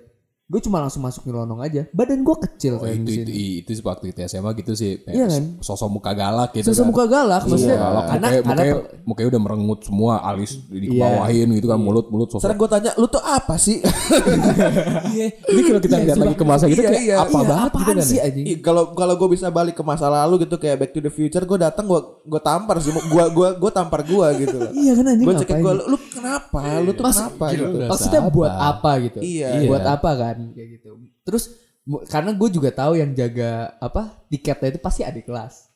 Speaker 1: gue cuma langsung masuk nyelonong aja badan gue kecil
Speaker 3: Oh,
Speaker 1: kayak
Speaker 3: itu,
Speaker 1: di
Speaker 3: itu,
Speaker 1: sini
Speaker 3: itu, itu waktu kita SMA gitu sih.
Speaker 1: Iya kan?
Speaker 3: Sosok muka galak gitu
Speaker 1: sosok
Speaker 3: kan.
Speaker 1: muka galak maksudnya
Speaker 3: Galak,
Speaker 1: karena
Speaker 3: mukanya,
Speaker 1: karena
Speaker 3: mukanya, mukanya udah merengut semua, alis
Speaker 1: Iya.
Speaker 3: dikebawahin gitu kan, mulut-mulut sosok.
Speaker 2: Sekarang gue tanya, lu tuh apa sih?
Speaker 3: Iya. Ini kalau kita lihat lagi ke masa gitu
Speaker 2: Iya,
Speaker 3: kayak
Speaker 2: iya,
Speaker 3: apa
Speaker 1: iya,
Speaker 3: banget gitu kan.
Speaker 1: sih
Speaker 3: ya?
Speaker 1: anjing
Speaker 2: Ih, Kalau kalau gue bisa balik ke masa lalu gitu kayak Back to the Future, gue datang gue gue tampar sih, gue gue gue tampar gue gitu loh.
Speaker 1: iya kan anjing
Speaker 2: Gue cekin
Speaker 1: ngapain?
Speaker 2: gue, lu kenapa? Lu tuh kenapa gitu?
Speaker 1: Maksudnya buat apa gitu
Speaker 2: Iya.
Speaker 1: buat
Speaker 3: Iya.
Speaker 1: apa kan kayak gitu. Terus karena gue juga tahu yang jaga apa tiketnya itu pasti adik kelas.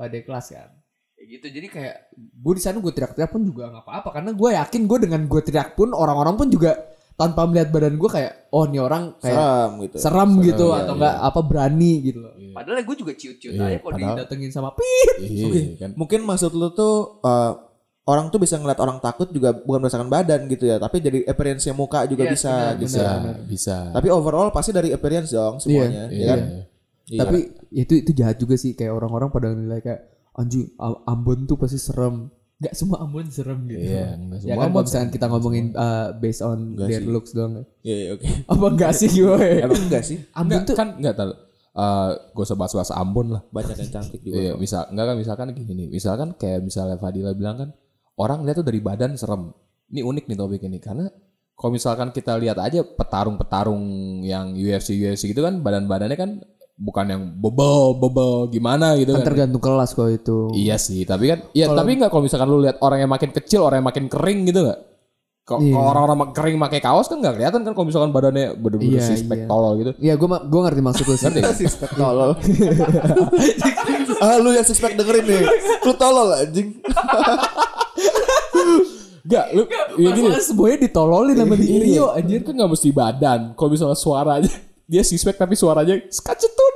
Speaker 1: Adik kelas kan. Kayak gitu jadi kayak gue di sana gue teriak-teriak pun juga nggak apa-apa. Karena gue yakin gue dengan gue teriak pun orang-orang pun juga tanpa melihat badan gue kayak oh nih orang kayak
Speaker 2: Seram gitu.
Speaker 1: serem gitu
Speaker 3: iya,
Speaker 1: atau
Speaker 3: iya.
Speaker 1: enggak apa berani gitu loh. Padahal gue juga ciut-ciut
Speaker 3: Iya,
Speaker 1: aja kalau didatengin sama pit.
Speaker 3: Iya
Speaker 2: Oke,
Speaker 3: kan.
Speaker 2: mungkin maksud lu tuh eh, orang tuh bisa ngeliat orang takut juga bukan berdasarkan badan gitu ya, tapi jadi appearance muka juga
Speaker 1: Iya,
Speaker 2: bisa
Speaker 1: benar,
Speaker 2: gitu.
Speaker 3: Bisa,
Speaker 1: benar.
Speaker 3: bisa.
Speaker 2: Tapi overall pasti dari appearance dong semuanya,
Speaker 1: Iya,
Speaker 2: ya kan? Iya.
Speaker 1: tapi itu itu jahat juga sih kayak orang-orang pada nilai kayak anjing Am- Ambon tuh pasti serem Gak semua Ambon serem gitu
Speaker 3: Iya,
Speaker 1: ya
Speaker 3: semua
Speaker 1: kan kalau
Speaker 3: Ambon
Speaker 1: misalkan kita ngomongin uh, based on
Speaker 2: Enggak
Speaker 1: their
Speaker 2: sih.
Speaker 1: looks doang
Speaker 2: Iya, iya, oke.
Speaker 1: apa enggak sih gue
Speaker 2: Emang enggak sih?
Speaker 1: Ambon
Speaker 3: Enggak,
Speaker 1: tuh
Speaker 3: kan enggak tahu. Eh, gue sebahas-bahas Ambon lah.
Speaker 2: Banyak yang cantik juga.
Speaker 3: Iya, misal enggak kan misalkan gini nih. Misalkan kayak misalnya Fadila bilang kan orang lihat tuh dari badan serem. Ini unik nih topik ini karena kalau misalkan kita lihat aja petarung-petarung yang UFC UFC gitu kan badan-badannya kan bukan yang bebel bebel gimana gitu
Speaker 1: kan
Speaker 3: kan.
Speaker 1: tergantung kelas kok itu
Speaker 3: Iya sih, tapi kan ya tapi enggak kalau misalkan lu lihat orang yang makin kecil, orang yang makin kering gitu enggak? Kalau
Speaker 1: Iya.
Speaker 3: orang-orang kering pakai kaos kan enggak kelihatan kan kalau misalkan badannya bener-bener
Speaker 1: Iya,
Speaker 3: suspek
Speaker 1: iya.
Speaker 3: tolol gitu.
Speaker 1: Iya gue gue ngerti maksud lu sih
Speaker 2: Suspek tolol. ah lu yang suspek dengerin nih. Lu tolol anjing.
Speaker 3: Enggak, lu ya gini.
Speaker 1: Masalah semuanya ditololin sama di Rio
Speaker 3: anjir kan nggak mesti badan. Kalau misalnya suaranya dia suspek tapi suaranya skacetun.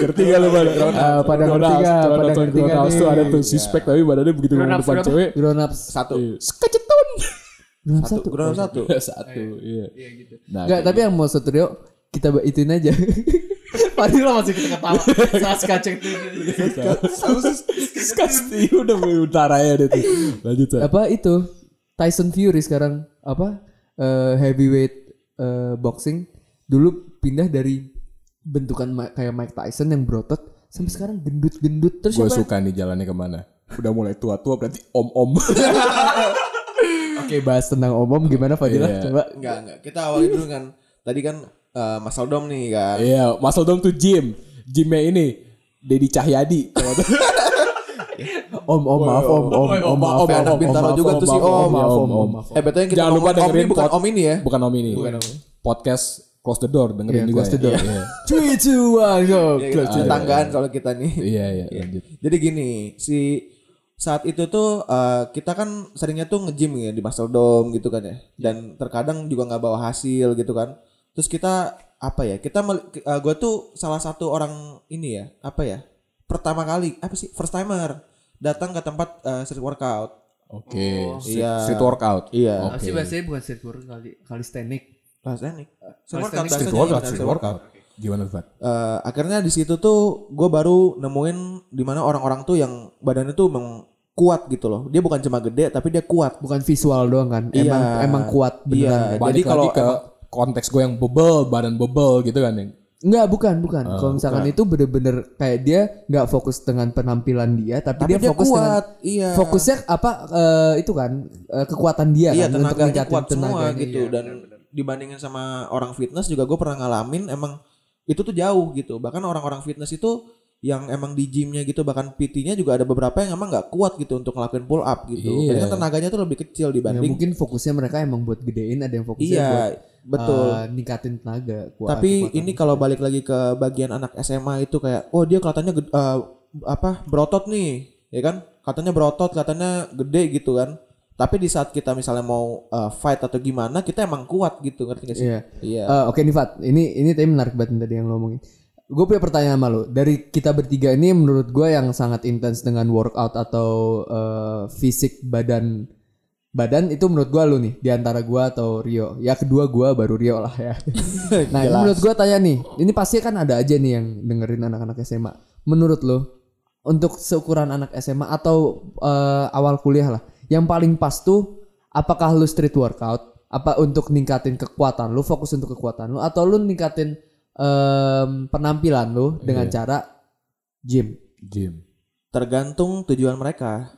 Speaker 3: ngerti gak lu pada
Speaker 1: Ah, pada ngerti nggak? Pada ngerti nggak
Speaker 3: tuh ada tuh suspek tapi badannya begitu ngomong depan cewek.
Speaker 1: Grown ups
Speaker 2: Satu.
Speaker 3: Iya, Skacetun.
Speaker 1: Grown ups
Speaker 2: Satu.
Speaker 1: satu
Speaker 2: Ground satu.
Speaker 3: Satu, iya. Nah,
Speaker 1: Enggak
Speaker 3: kayak
Speaker 1: tapi yang mau satu Rio kita ituin aja Padahal masih kita ketawa Saat kacek tuh
Speaker 3: Skasti udah utara ya deh tuh. Lanjut Sa.
Speaker 1: apa itu Tyson Fury sekarang apa eh, heavyweight eh, boxing dulu pindah dari bentukan ma- kayak Mike Tyson yang berotot sampai sekarang gendut-gendut terus
Speaker 3: Gue suka nih jalannya ke mana. Udah mulai tua-tua berarti om-om.
Speaker 1: Oke bahas tentang omom gimana Fadilah
Speaker 3: Iya.
Speaker 1: coba
Speaker 2: Enggak, enggak. Kita awali dulu kan. Tadi kan eh, Mas Aldom nih kan.
Speaker 3: Iya, Mas Dom tuh gym. Gymnya ini Dedi Cahyadi.
Speaker 1: om om maaf om om om maaf
Speaker 2: Om, anak Bintaro
Speaker 1: maaf,
Speaker 2: juga tuh si
Speaker 1: maaf,
Speaker 2: Om.
Speaker 1: maaf om
Speaker 3: Om.
Speaker 2: Eh betul yang kita
Speaker 3: Jangan lupa dengerin
Speaker 2: ini bukan Om ini ya.
Speaker 3: Bukan om ini. Podcast Close the Door dengerin
Speaker 1: Iya,
Speaker 3: juga.
Speaker 1: close the
Speaker 3: ya.
Speaker 1: door.
Speaker 3: Iya,
Speaker 1: Three two one go
Speaker 2: Ya,
Speaker 1: Close
Speaker 2: kita
Speaker 1: the door.
Speaker 2: tetanggaan kalau kita nih.
Speaker 3: Iya, iya, lanjut.
Speaker 2: Jadi gini, si saat itu tuh eh, kita kan seringnya tuh nge-gym ya di Muscle Dome gitu kan ya. Dan terkadang juga nggak bawa hasil gitu kan. Terus kita apa ya? Kita gue tuh salah satu orang ini ya, apa ya? Pertama kali apa sih? First timer datang ke tempat eh, street workout.
Speaker 3: Oke, street,
Speaker 2: Iya.
Speaker 3: street workout.
Speaker 2: Iya.
Speaker 1: Apa sih bahasanya bukan street workout kali kalistenik
Speaker 2: Kelas teknik. Street
Speaker 1: Calisthenics,
Speaker 2: workout,
Speaker 3: Street workout, street workout. Gimana, Fat?
Speaker 2: Eh, akhirnya di situ tuh gue baru nemuin di mana orang-orang tuh yang badannya tuh emang kuat gitu loh. Dia bukan cuma gede tapi dia kuat.
Speaker 1: bukan visual doang kan emang
Speaker 2: Iya.
Speaker 1: emang kuat beneran
Speaker 2: Iya.
Speaker 1: kan?
Speaker 2: Jadi kalau
Speaker 3: ke konteks gue yang bebel, badan bebel gitu kan yang
Speaker 1: Enggak, bukan, bukan. Kalau misalkan itu bener-bener kayak dia nggak fokus dengan penampilan dia, tapi,
Speaker 2: Tapi
Speaker 1: dia,
Speaker 2: dia
Speaker 1: fokus dengan
Speaker 2: kuat, iya.
Speaker 1: fokusnya apa eh, itu kan eh, kekuatan dia
Speaker 2: Iya
Speaker 1: kan untuk
Speaker 2: tenaganya
Speaker 1: ningkatin
Speaker 2: kuat semua
Speaker 1: tenaganya,
Speaker 2: gitu
Speaker 1: iya.
Speaker 2: dan dibandingin sama orang fitness juga gue pernah ngalamin emang itu tuh jauh gitu. Bahkan orang-orang fitness itu yang emang di gymnya gitu bahkan PT-nya juga ada beberapa yang emang nggak kuat gitu untuk ngelakuin pull up gitu.
Speaker 3: Iya.
Speaker 2: Jadi kan tenaganya tuh lebih kecil
Speaker 1: Ya,
Speaker 2: dibanding
Speaker 1: mungkin fokusnya mereka emang buat gedein, ada yang fokusnya
Speaker 2: iya
Speaker 1: buat
Speaker 2: betul.
Speaker 1: eh, ningkatin tenaga. kuat-
Speaker 2: Tapi ini kalau balik lagi ke bagian anak SMA itu kayak oh dia kelihatannya eh, apa berotot nih, ya kan? Katanya berotot, katanya gede gitu kan. Tapi di saat kita misalnya mau eh, fight atau gimana, kita emang kuat gitu, ngerti gak sih?
Speaker 1: Iya.
Speaker 2: Iya.
Speaker 1: Eh, Oke nih Fat, ini ini tadi menarik banget tadi yang lo ngomongin. Gue punya pertanyaan sama lo. Dari kita bertiga ini menurut gue yang sangat intens dengan workout atau eh, fisik badan badan itu menurut gue lo nih di antara gue atau Rio. Ya kedua gue baru Rio lah ya. nah ini menurut gue tanya nih, ini pasti kan ada aja nih yang dengerin anak-anak SMA. Menurut lo untuk seukuran anak SMA atau eh, awal kuliah lah, yang paling pas tuh apakah lu street workout Apa untuk ningkatin kekuatan lu, fokus untuk kekuatan lu atau lu ningkatin em, penampilan lu dengan
Speaker 3: Iya.
Speaker 1: cara gym?
Speaker 3: Gym.
Speaker 2: Tergantung tujuan mereka.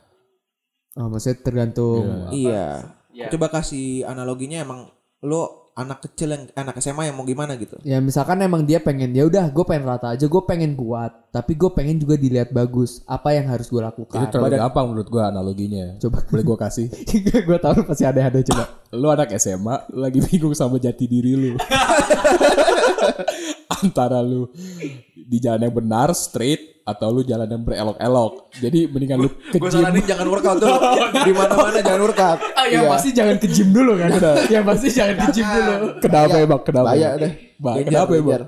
Speaker 1: Oh, maksudnya tergantung
Speaker 2: Iya. Coba kasih analoginya emang lu anak kecil yang anak SMA yang mau gimana gitu.
Speaker 1: Ya misalkan emang dia pengen ya udah gue pengen rata aja gue pengen kuat tapi gue pengen juga dilihat bagus apa yang harus gue
Speaker 3: Itu
Speaker 1: lakukan
Speaker 3: terlalu gampang menurut gua analoginya.
Speaker 1: Coba.
Speaker 3: Boleh gua kasih.
Speaker 1: gue tahu pasti ada ada coba
Speaker 3: Lu anak SMA, lu lagi bingung sama jati diri lu. Antara lu di jalan yang benar, straight, atau lu jalan yang berelok-elok. Jadi mendingan lu ke
Speaker 2: Gue
Speaker 3: gym.
Speaker 2: saranin jangan workout dulu. Di mana-mana jangan workout.
Speaker 1: Ah, yang pasti jangan ke gym dulu kan yang pasti jangan ke gym dulu
Speaker 3: Kenapa emang? Kenapa?
Speaker 2: Bahaya deh.
Speaker 3: Bah, kenapa
Speaker 2: danger.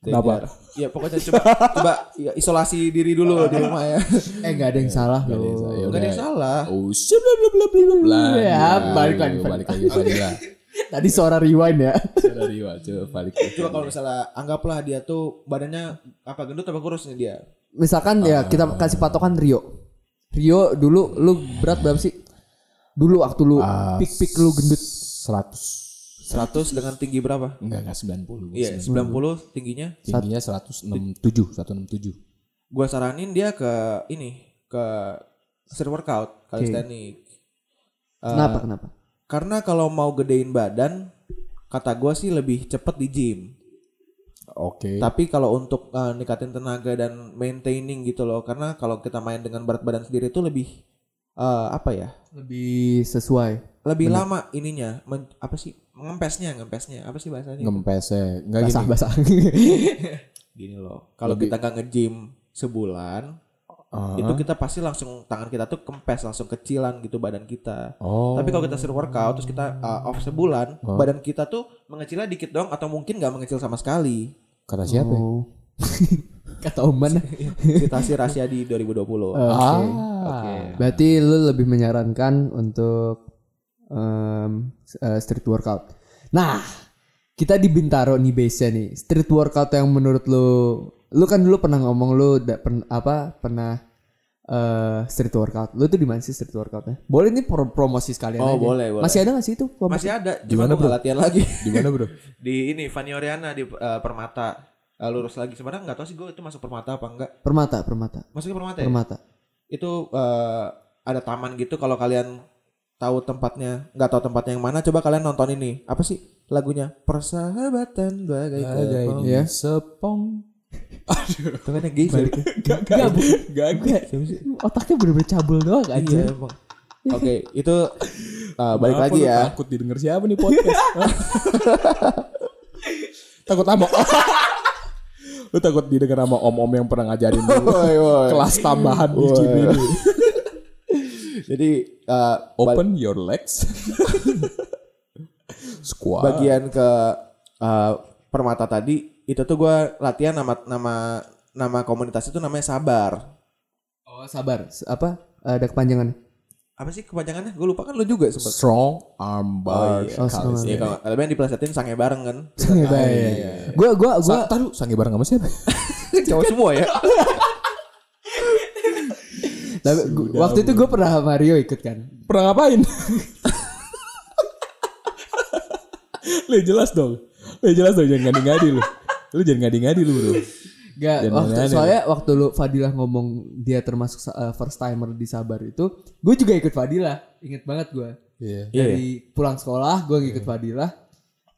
Speaker 3: Kenapa?
Speaker 2: Ya pokoknya coba coba ya, isolasi diri dulu di rumah ya.
Speaker 1: eh nggak ada yang salah
Speaker 3: Ya
Speaker 1: loh
Speaker 2: Enggak ada yang salah.
Speaker 3: Oh, bla bla bla bla bla.
Speaker 1: Ya, balik lagi,
Speaker 3: balik lagi, balik lagi.
Speaker 1: Tadi suara rewind ya
Speaker 3: Dari coba balik.
Speaker 2: Coba kalau misalnya anggaplah dia tuh badannya apa gendut apa kurus nih dia.
Speaker 1: misalkan ya kita kasih patokan Rio Rio dulu lu berat berapa sih dulu waktu lu
Speaker 3: Ah,
Speaker 1: pik pik lu gendut
Speaker 3: 100.
Speaker 2: 100 dengan tinggi berapa?
Speaker 3: Enggak, enggak 90.
Speaker 2: Iya, 90 tingginya.
Speaker 3: Tingginya 167, 167.
Speaker 2: Gua saranin dia ke ini, ke street workout, calisthenics. Eh,
Speaker 1: kenapa kenapa
Speaker 2: Karena kalau mau gedein badan, kata gua sih lebih cepet di gym.
Speaker 3: Oke.
Speaker 2: Tapi kalau untuk eh, ningkatin tenaga dan maintaining gitu loh, karena kalau kita main dengan berat badan sendiri itu lebih eh, apa ya?
Speaker 1: lebih sesuai
Speaker 2: Lebih lama ininya, men- apa sih? Ngempesnya, ngempesnya. Apa sih bahasanya?
Speaker 3: Ngempesnya. Enggak
Speaker 1: basah
Speaker 3: gini.
Speaker 1: basah
Speaker 2: Gini loh. Kalau kita nggak nge-gym sebulan,
Speaker 3: Ah,
Speaker 2: itu kita pasti langsung tangan kita tuh kempes, langsung kecilan gitu badan kita.
Speaker 3: Oh.
Speaker 2: Tapi kalau kita street workout terus kita uh, off sebulan, badan kita tuh mengecilnya dikit dong atau mungkin nggak mengecil sama sekali.
Speaker 3: Kata siapa? ya?
Speaker 1: Oh. Kata Oman.
Speaker 2: Citasi rahasia di 2020.
Speaker 3: Ah.
Speaker 2: Oke.
Speaker 1: Berarti lu lebih menyarankan untuk em, eh, street workout. Nah, kita di Bintaro nih base nih. Street workout yang menurut lu lu kan dulu pernah ngomong lu da, pen- apa pernah eh street workout. Lu tuh di mana sih street workoutnya? Boleh nih pro- promosi sekalian
Speaker 2: Oh,
Speaker 1: aja.
Speaker 2: boleh, boleh.
Speaker 1: Masih ada gak sih itu? promosi?
Speaker 2: Masih ada.
Speaker 3: Gimana,
Speaker 2: Cuma gua nggak latihan lagi.
Speaker 3: Di mana, Bro?
Speaker 2: di ini Fanny Oriana di uh, Permata. Uh, lurus lagi sebenarnya nggak tahu sih gue itu masuk Permata apa enggak.
Speaker 1: Permata, Permata.
Speaker 2: Masuknya Permata ya?
Speaker 1: Permata.
Speaker 2: Itu uh, ada taman gitu kalau kalian tahu tempatnya, nggak tahu tempatnya yang mana, coba kalian nonton ini. Apa sih lagunya? Persahabatan bagai kepong.
Speaker 1: Ya.
Speaker 3: Sepong.
Speaker 2: Itu kan yang geisha.
Speaker 1: Enggak, bu. Enggak. Otaknya bener-bener cabul doang aja.
Speaker 2: Iya emang. Oke, itu uh, balik
Speaker 3: Kenapa
Speaker 2: lagi ya.
Speaker 3: Takut didengar siapa nih podcast? Takut sama Lu takut didengar sama om-om yang pernah ngajarin lu kelas tambahan di
Speaker 2: Woi. Jadi uh,
Speaker 3: Open your legs. Squat.
Speaker 2: bagian ke uh, permata tadi itu tuh gue latihan nama nama nama komunitas itu namanya sabar.
Speaker 1: Oh, sabar. Apa? Ada kepanjangan.
Speaker 2: Apa sih kepanjangannya? Gue lupa kan lu juga sempet.
Speaker 3: Strong arm bar.
Speaker 1: Oh, strong arm
Speaker 2: Iya, kalau kalian diplesetin sange bareng kan.
Speaker 1: Sange baik. Gua gua gua
Speaker 3: Sa taruh sange bareng sama siapa?
Speaker 2: Cowok semua ya.
Speaker 1: Tapi gua- waktu itu gue pernah sama Mario ikut kan.
Speaker 3: Pernah ngapain? lu jelas dong. Lu jelas dong jangan ngadi-ngadi lu. Lu jangan ngadi-ngadi lu, Bro.
Speaker 1: Gak, waktu,
Speaker 3: aneh-aneh.
Speaker 1: soalnya waktu lu Fadilah ngomong dia termasuk uh, first timer di Sabar itu, gue juga ikut Fadilah. Ingat banget gue.
Speaker 3: Iya.
Speaker 1: Dari pulang sekolah gue ngikut Fadilah.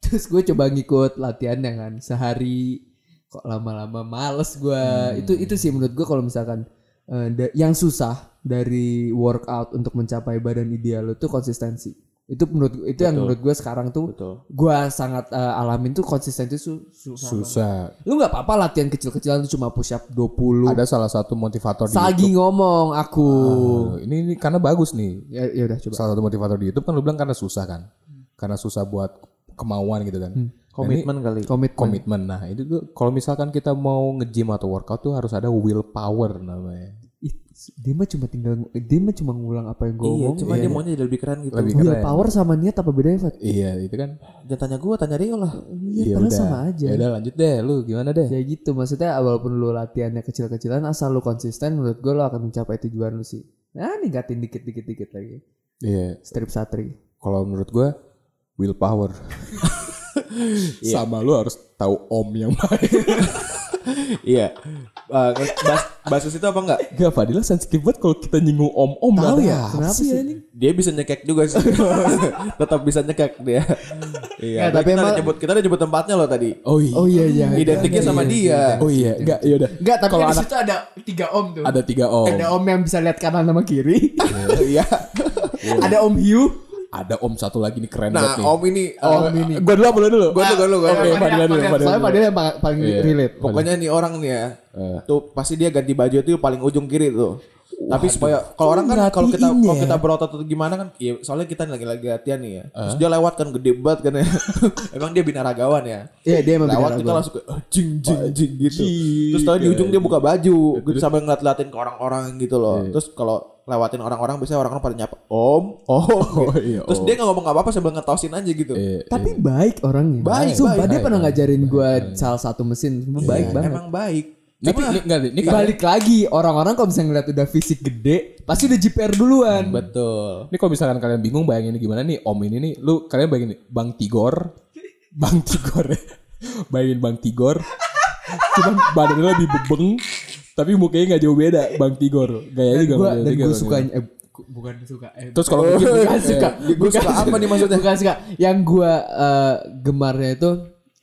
Speaker 1: Terus gue coba ngikut latihan dengan sehari kok lama-lama males gue. Itu itu sih menurut gue kalau misalkan uh, da- yang susah dari workout untuk mencapai badan ideal tuh konsistensi. Itu menurut itu yang menurut gue sekarang tuh
Speaker 2: Betul.
Speaker 1: gue sangat uh, alamin tuh konsistensi su- susah. banget.
Speaker 3: Susah.
Speaker 1: Lu nggak apa-apa latihan kecil-kecilan tuh cuma push up 20.
Speaker 3: Ada salah satu motivator di
Speaker 1: Sagi
Speaker 3: YouTube.
Speaker 1: ngomong aku.
Speaker 3: Uh, ini, ini karena bagus nih.
Speaker 1: Ya ya udah coba.
Speaker 3: Salah satu motivator di YouTube kan lu bilang karena susah kan. Karena susah buat kemauan gitu kan.
Speaker 2: Komitmen kali.
Speaker 1: Komit
Speaker 3: Komitmen. Nah, itu tuh kalau misalkan kita mau nge-gym atau workout tuh harus ada willpower namanya.
Speaker 1: Dia mah cuma tinggal dia mah cuma ngulang apa yang gue
Speaker 2: Iya,
Speaker 1: ngomong.
Speaker 2: cuma dia maunya jadi lebih keren gitu.
Speaker 3: Lebih keren.
Speaker 1: power sama niat apa bedanya, Fat?
Speaker 3: Iya, itu kan.
Speaker 2: Jangan tanya gue, tanya Rio lah.
Speaker 1: Iya, padahal sama aja.
Speaker 3: Ya udah lanjut deh, lu gimana deh?
Speaker 1: Ya gitu, maksudnya walaupun lu latihannya kecil-kecilan asal lu konsisten menurut gue lu akan mencapai tujuan lu sih. Nah, ningkatin dikit-dikit dikit lagi.
Speaker 3: Iya,
Speaker 1: Strip satri.
Speaker 3: kalau menurut gua willpower. Sama lu harus tahu om yang baik.
Speaker 2: Iya. Eh, bas basis itu apa enggak?
Speaker 3: Gak Fadila sensitif banget kalau kita nyinggung om-om
Speaker 1: Tahu
Speaker 3: Nggak
Speaker 1: ya,
Speaker 3: tahu
Speaker 1: kenapa sih anjing?
Speaker 2: Dia bisa nyekek juga sih. Tetap bisa nyekek dia. Iya,
Speaker 1: Ya,
Speaker 2: tapi kita
Speaker 1: emang-
Speaker 2: nyebut kita udah nyebut tempatnya loh tadi.
Speaker 3: Oh iya.
Speaker 1: Oh iya iya.
Speaker 2: Identiknya sama dia.
Speaker 3: Oh iya, enggak ya udah.
Speaker 1: Enggak, tapi
Speaker 3: kalau
Speaker 1: di
Speaker 3: anak
Speaker 1: situ ada tiga om tuh.
Speaker 3: ada tiga om.
Speaker 1: Ada om yang bisa lihat kanan sama kiri.
Speaker 2: Iya.
Speaker 1: ada om hiu.
Speaker 3: Ada om satu lagi nih keren
Speaker 2: Nah,
Speaker 3: banget nih.
Speaker 2: Om ini
Speaker 1: Om
Speaker 2: eh,
Speaker 1: ini.
Speaker 3: Gua dulu apa lu dulu?
Speaker 2: Gua dulu, gua dulu, gua
Speaker 3: Oke,
Speaker 2: dulu.
Speaker 3: Fadila dulu, Fadila
Speaker 1: Soalnya
Speaker 3: dulu.
Speaker 1: Fadila yang paling paling
Speaker 3: Iya.
Speaker 1: relate.
Speaker 2: Pokoknya nih orang nih ya.
Speaker 3: Eh.
Speaker 2: Tuh pasti dia ganti baju itu paling ujung kiri tuh. Tapi supaya kalau orang kan kalau kita kalau
Speaker 1: ya.
Speaker 2: kita berotot atau gimana kan iya soalnya kita lagi lagi latihan nih ya. Terus dia lewat kan gede banget kan ya. Emang dia binaragawan ya.
Speaker 1: Iya, dia emang
Speaker 2: lewat kita
Speaker 1: binaragawan.
Speaker 2: langsung "Ah, jing jing jing gitu. Terus tadi di ujung dia buka baju, gue sambil ngeliat-liatin ke orang-orang gitu loh. Terus kalau lewatin orang-orang biasanya orang-orang pada nyapa om, om. gitu.
Speaker 3: iya,
Speaker 2: Terus
Speaker 3: om.
Speaker 2: dia nggak ngomong apa-apa sambil ngetosin aja gitu.
Speaker 3: Iya,
Speaker 1: Tapi baik orangnya.
Speaker 2: Baik,
Speaker 1: Sumpah
Speaker 2: baik,
Speaker 1: dia
Speaker 3: baik,
Speaker 1: pernah
Speaker 3: baik,
Speaker 1: ngajarin gua salah satu mesin. Sumpah baik banget.
Speaker 2: Emang baik.
Speaker 3: Tapi enggak ini
Speaker 1: Balik lagi orang-orang kalau misalnya ngeliat udah fisik gede, pasti udah JPR duluan.
Speaker 2: Betul.
Speaker 3: Ini kalau misalkan kalian bingung bayangin gimana nih om ini nih, lu kalian bayangin nih, Bang Tigor, Bang Tigor ya, bayangin Bang Tigor, cuman badannya lebih bebeng, tapi mukanya nggak jauh beda, Bang Tigor, gayanya juga
Speaker 1: Gua
Speaker 3: beda
Speaker 1: dan gue suka eh, bukan suka eh,
Speaker 3: Terus kalau mungkin
Speaker 1: bukan suka
Speaker 2: Gue
Speaker 1: bukan
Speaker 2: suka apa nih maksudnya?
Speaker 1: bukan suka. Yang gua eh, gemarnya itu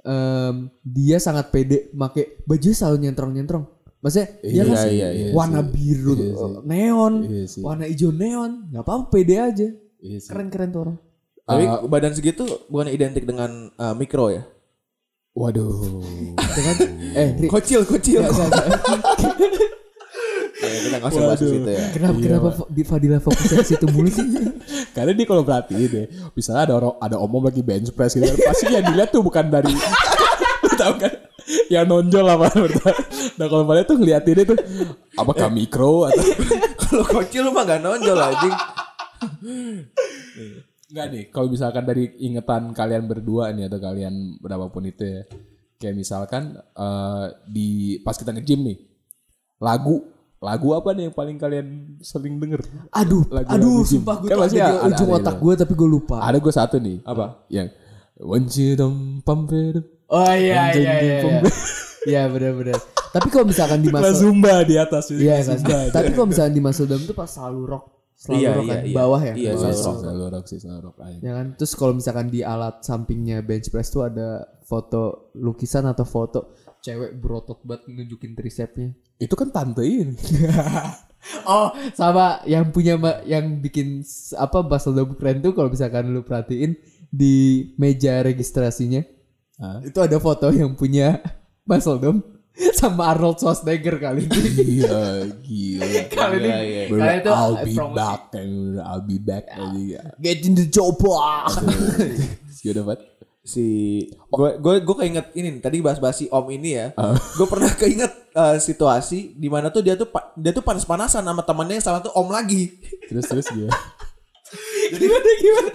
Speaker 1: em, dia sangat pede make baju selalu nyentrong-nyentrong. Maksudnya
Speaker 3: Iya
Speaker 1: dia kan
Speaker 3: sih, iya
Speaker 1: warna
Speaker 3: sih.
Speaker 1: biru
Speaker 3: Iya sih.
Speaker 1: neon
Speaker 3: Iya sih.
Speaker 1: warna hijau neon. Nggak apa-apa pede aja.
Speaker 3: Iya
Speaker 1: keren-keren tuh orang.
Speaker 2: Tapi badan segitu bukan identik dengan uh, mikro ya?
Speaker 3: Waduh.
Speaker 1: Ya kan? eh Ri,
Speaker 2: Kecil, kecil.
Speaker 1: nggak, nggak, nggak.
Speaker 2: ya, kita nggak usah bahas itu ya.
Speaker 1: kenapa kenapa Fo- di Fadila fokusnya ke situ mulu sih
Speaker 3: Karena dia kalau perhatiin deh, misalnya ada orang ada omong lagi bench press gitu, kan, pasti yang dilihat tuh bukan dari tahu kan yang nonjol apa Nah kalau pada tuh ngeliatinnya tuh apakah mikro atau
Speaker 2: Kalau kecil lu mah nggak nonjol anjing.
Speaker 3: Enggak nih? Kalau misalkan dari ingetan kalian berdua nih atau kalian berapapun itu ya, kayak misalkan eh, di pas kita nge-gym nih, lagu lagu apa nih yang paling kalian sering denger?
Speaker 1: aduh
Speaker 3: Lagu-lagu
Speaker 1: aduh
Speaker 3: gym.
Speaker 1: sumpah gue
Speaker 3: Kan
Speaker 1: tuh ada ujung
Speaker 3: ada
Speaker 1: otak
Speaker 3: itu.
Speaker 1: gue tapi gue lupa
Speaker 3: Ada gue satu nih.
Speaker 2: Apa?
Speaker 3: Yang Wancidom pampir
Speaker 1: Oh iya iya iya. Iya Iya, benar-benar. Tapi kalau misalkan di
Speaker 3: Zumba di atas
Speaker 1: Iya kan. Tapi kalau misalkan di masa dalam tuh pas selalu rock, selalu
Speaker 2: Iya,
Speaker 1: rock
Speaker 2: iya,
Speaker 1: kan
Speaker 2: iya.
Speaker 1: bawah ya.
Speaker 2: Iya, selalu rock.
Speaker 3: Selalu rock sih, selalu rock. Ayo.
Speaker 1: Ya kan. Terus kalau misalkan di alat sampingnya bench press tuh ada foto lukisan atau foto cewek berotot banget nunjukin tricepnya.
Speaker 3: Itu kan tante ini.
Speaker 1: Oh, sama yang punya yang bikin apa Basel Dom keren tuh kalau misalkan lu perhatiin di meja registrasinya.
Speaker 3: Hah?
Speaker 1: Itu ada foto yang punya Basel Dom sama Arnold Schwarzenegger kali ini.
Speaker 3: Iya, gila.
Speaker 1: kali ini.
Speaker 2: Iya, iya.
Speaker 1: Kali itu
Speaker 3: I'll be
Speaker 1: promosi.
Speaker 3: back. Bener, I'll be back. aja.
Speaker 1: Get in the chopper.
Speaker 3: Gila banget.
Speaker 2: si gue gue gue keinget ini nih, tadi bahas-bahas si om ini ya gue pernah keinget eh, situasi di mana tuh dia tuh dia tuh panas-panasan sama temannya yang salah tuh om lagi
Speaker 3: Terus terus dia.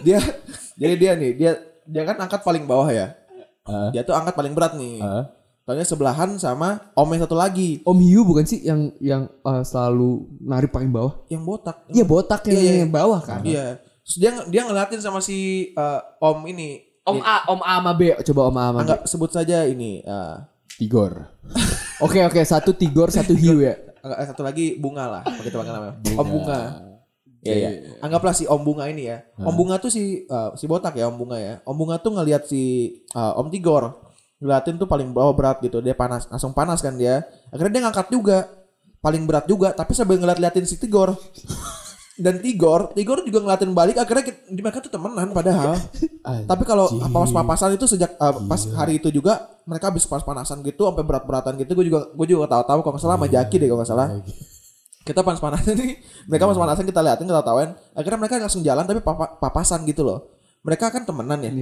Speaker 2: dia jadi dia nih dia dia kan angkat paling bawah ya
Speaker 3: Ah.
Speaker 2: dia tuh angkat paling berat nih
Speaker 3: Ah.
Speaker 2: Soalnya sebelahan sama om yang satu lagi
Speaker 1: Om Hiu bukan sih yang yang uh, selalu narik paling bawah?
Speaker 2: yang botak
Speaker 1: Iya botak yang,
Speaker 2: Iya, iya.
Speaker 1: yang bawah kan.
Speaker 2: iya terus dia dia ngeliatin sama si eh, om ini
Speaker 1: Om A, Om A sama B. Coba Om A sama B.
Speaker 2: Enggak sebut saja ini eh,
Speaker 3: Tigor.
Speaker 1: Oke oke satu Tigor satu Hiu ya.
Speaker 2: enggak, satu lagi bunga lah apa kita panggil namanya om bunga Iya, iya. Anggaplah si Om Bunga ini ya. Om Bunga tuh si eh, si botak ya Om Bunga ya. Om Bunga tuh ngelihat si eh, Om Tigor ngeliatin tuh paling bawah berat gitu. Dia panas, langsung panas kan dia. Akhirnya dia ngangkat juga. Paling berat juga, tapi sambil ngeliat-liatin si Tigor. Dan Tigor, Tigor juga ngeliatin balik. Akhirnya kita, mereka tuh temenan padahal. Tapi kalau papas-papasan itu sejak eh, pas hari itu juga mereka habis panas-panasan gitu sampai berat-beratan gitu. Gue juga gue juga tahu-tahu kalau nggak salah sama Jaki deh kalau nggak salah kita panas-panasan nih mereka panas-panasan kita liatin kita tawain akhirnya mereka langsung jalan tapi papa- papasan gitu loh mereka kan temenan ya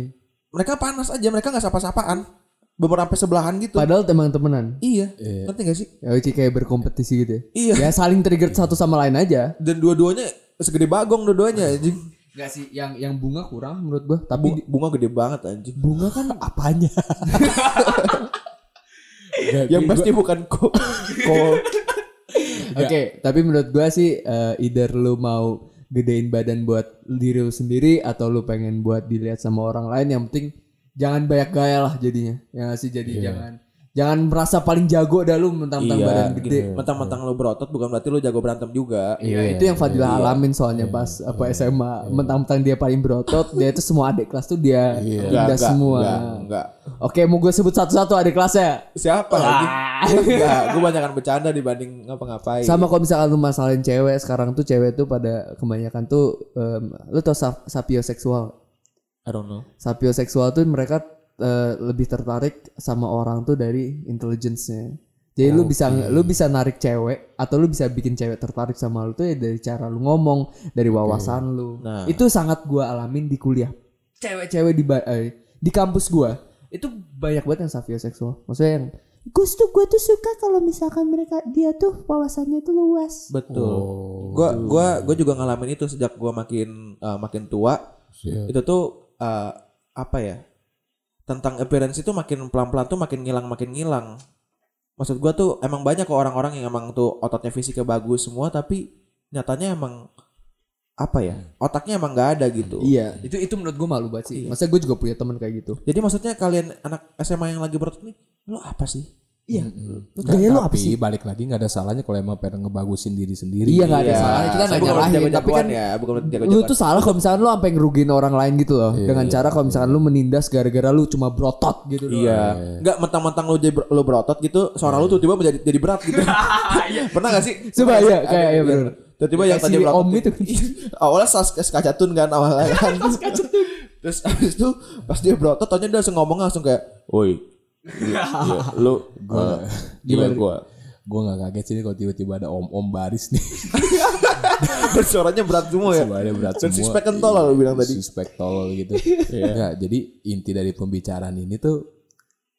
Speaker 2: mereka panas aja mereka nggak sapa-sapaan beberapa sampai sebelahan gitu
Speaker 1: Padahal emang temenan.
Speaker 2: iya ngerti gak sih
Speaker 1: Ya kayak berkompetisi gitu ya.
Speaker 2: Iya.
Speaker 1: Ya saling trigger satu sama lain aja.
Speaker 2: dan dua-duanya segede bagong dua-duanya anjing
Speaker 1: Enggak sih, yang yang bunga kurang menurut gua. Tapi
Speaker 2: bunga, bunga gede banget anjing
Speaker 1: bunga kan
Speaker 3: Apanya?
Speaker 2: yang pasti bukan kok kok
Speaker 1: Oke, tapi menurut gua sih eh, either lu mau gedein badan buat diri lu sendiri atau lu pengen buat dilihat sama orang lain yang penting jangan banyak gaya lah jadinya. Ya sih? Jadi jangan jangan merasa paling jago dah lu mentang-mentang
Speaker 2: Iya,
Speaker 1: badan gede.
Speaker 2: Gitu. Mentang-mentang lu berotot bukan berarti lu jago berantem juga.
Speaker 1: Iya, itu yang Fadilah alamin soalnya pas apa SMA mentang-mentang dia paling berotot dia itu semua adik kelas tuh dia indah semua.
Speaker 2: Enggak, enggak.
Speaker 1: oke mau gue sebut satu-satu adik kelasnya
Speaker 2: Siapa lagi? Enggak, gue banyakan bercanda dibanding ngapa-ngapain.
Speaker 1: sama kalau misalkan lu masalahin cewek sekarang tuh cewek tuh pada kebanyakan tuh em, lu tau sap sapioseksual
Speaker 2: I don't know.
Speaker 1: sapioseksual tuh mereka eh, lebih tertarik sama orang tuh dari intelligence-nya. Jadi lu bisa lu bisa narik cewek atau lu bisa bikin cewek tertarik sama lu tuh ya dari cara lu ngomong, dari wawasan lu.
Speaker 2: Nah.
Speaker 1: Itu sangat gua alamin di kuliah. Cewek-cewek di eh, di kampus gua itu banyak banget yang sapioseksual. Maksudnya yang Gus tuh gue tuh suka kalau misalkan mereka dia tuh wawasannya tuh luas.
Speaker 2: Betul.
Speaker 3: Oh,
Speaker 2: Gua gua gua juga ngalamin itu sejak gua makin uh, makin tua.
Speaker 3: Siap.
Speaker 2: Itu tuh uh, apa ya? Tentang appearance itu makin pelan-pelan tuh makin ngilang makin ngilang. Maksud gua tuh emang banyak kok orang-orang yang emang tuh ototnya fisiknya bagus semua tapi nyatanya emang apa ya? Otaknya emang nggak ada gitu.
Speaker 1: Iya, itu itu menurut gue malu banget sih. Maksudnya gue juga punya teman kayak gitu.
Speaker 2: Jadi maksudnya kalian anak SMA yang lagi berotot nih, lu apa sih?
Speaker 1: Iya. Gaya lu apa
Speaker 3: tapi
Speaker 1: sih?
Speaker 3: balik lagi nggak ada salahnya kalau emang pengen ngebagusin diri sendiri.
Speaker 1: Iya nggak ada
Speaker 2: Iya,
Speaker 1: salahnya kita nggak nyalahin tapi kan
Speaker 2: ya, bukan
Speaker 1: lu
Speaker 2: jago-jagoan.
Speaker 1: tuh salah kalau misalkan lu sampai ngerugiin orang lain gitu loh dengan cara kalau misalkan lu menindas gara-gara lu cuma berotot gitu doang.
Speaker 2: Iya. Enggak mentang-mentang lu jadi lu berotot gitu, suara lu tuh tiba menjadi jadi berat gitu. Pernah gak sih?
Speaker 1: Coba iya,
Speaker 2: sih?
Speaker 1: kayak iya
Speaker 2: iya.
Speaker 1: bener.
Speaker 2: Tiba-tiba yang tadi
Speaker 1: si
Speaker 2: berotot
Speaker 1: Om itu.
Speaker 2: awalnya sas skacatun kan awalnya kan. Terus abis itu pas dia berotot taunya dia langsung ngomong langsung kayak, "Woi, iya, lu gua gimana gua?"
Speaker 3: Gue nggak kaget sih kalau tiba-tiba ada om-om baris nih.
Speaker 2: Dan suaranya berat semua ya.
Speaker 3: Suaranya berat
Speaker 2: Dan
Speaker 3: semua.
Speaker 2: suspek kental lah lu bilang tadi.
Speaker 3: Suspek tolol gitu. Enggak, jadi inti dari pembicaraan ini tuh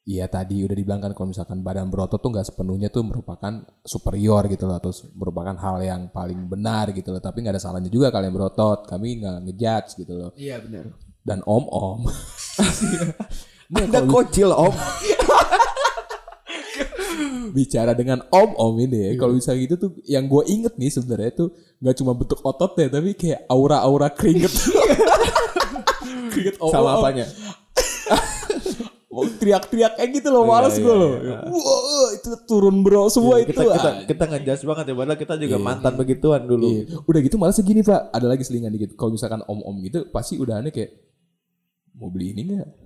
Speaker 3: Iya tadi udah dibilang kan kalau misalkan badan berotot tuh nggak sepenuhnya tuh merupakan superior gitu loh atau merupakan hal yang paling benar gitu loh tapi nggak ada salahnya juga kalian berotot kami nggak ngejudge gitu loh
Speaker 1: Iya benar.
Speaker 3: dan om om
Speaker 2: Anda kocil, Om.
Speaker 3: bicara dengan om om ini ya kalau misalnya gitu tuh yang gue inget nih sebenarnya tuh nggak cuma bentuk ototnya tapi kayak aura aura keringet keringet om
Speaker 2: Sama
Speaker 3: om.
Speaker 2: apanya?
Speaker 3: Oh, teriak-teriak kayak gitu loh males gue loh wah itu turun bro semua itu
Speaker 2: kita kita
Speaker 3: ah.
Speaker 2: kita ngejas banget ya padahal kita juga mantan begituan dulu.
Speaker 3: Iya. Udah gitu malah segini pak, ada lagi selingan dikit. Kalau misalkan om-om gitu, pasti udahannya kayak mau beli ini nggak?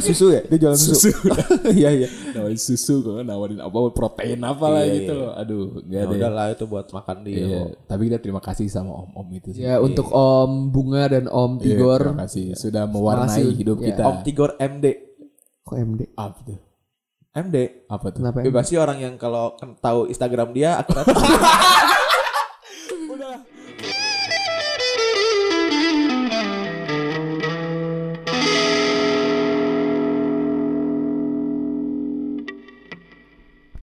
Speaker 2: Susu ya? Dia jualan susu. Iya iya.
Speaker 3: Nawarin susu, kok nawarin apa protein apa lah
Speaker 2: Iya,
Speaker 3: gitu
Speaker 2: iya.
Speaker 3: loh. Aduh, gak
Speaker 2: Ya
Speaker 3: ada.
Speaker 2: udahlah itu buat makan dia.
Speaker 3: Iya.
Speaker 2: kok.
Speaker 3: Tapi kita terima kasih sama om-om itu sih.
Speaker 1: Ya untuk Om Bunga dan Om
Speaker 3: Iya,
Speaker 1: Tigor.
Speaker 3: terima kasih sudah mewarnai
Speaker 1: Makasih.
Speaker 3: hidup
Speaker 1: Iya.
Speaker 3: kita.
Speaker 2: Om Tigor MD.
Speaker 1: Kok MD?
Speaker 3: Apa tuh?
Speaker 2: MD.
Speaker 3: Apa tuh?
Speaker 1: Kenapa MD?
Speaker 2: pasti orang yang kalau tahu Instagram dia akurat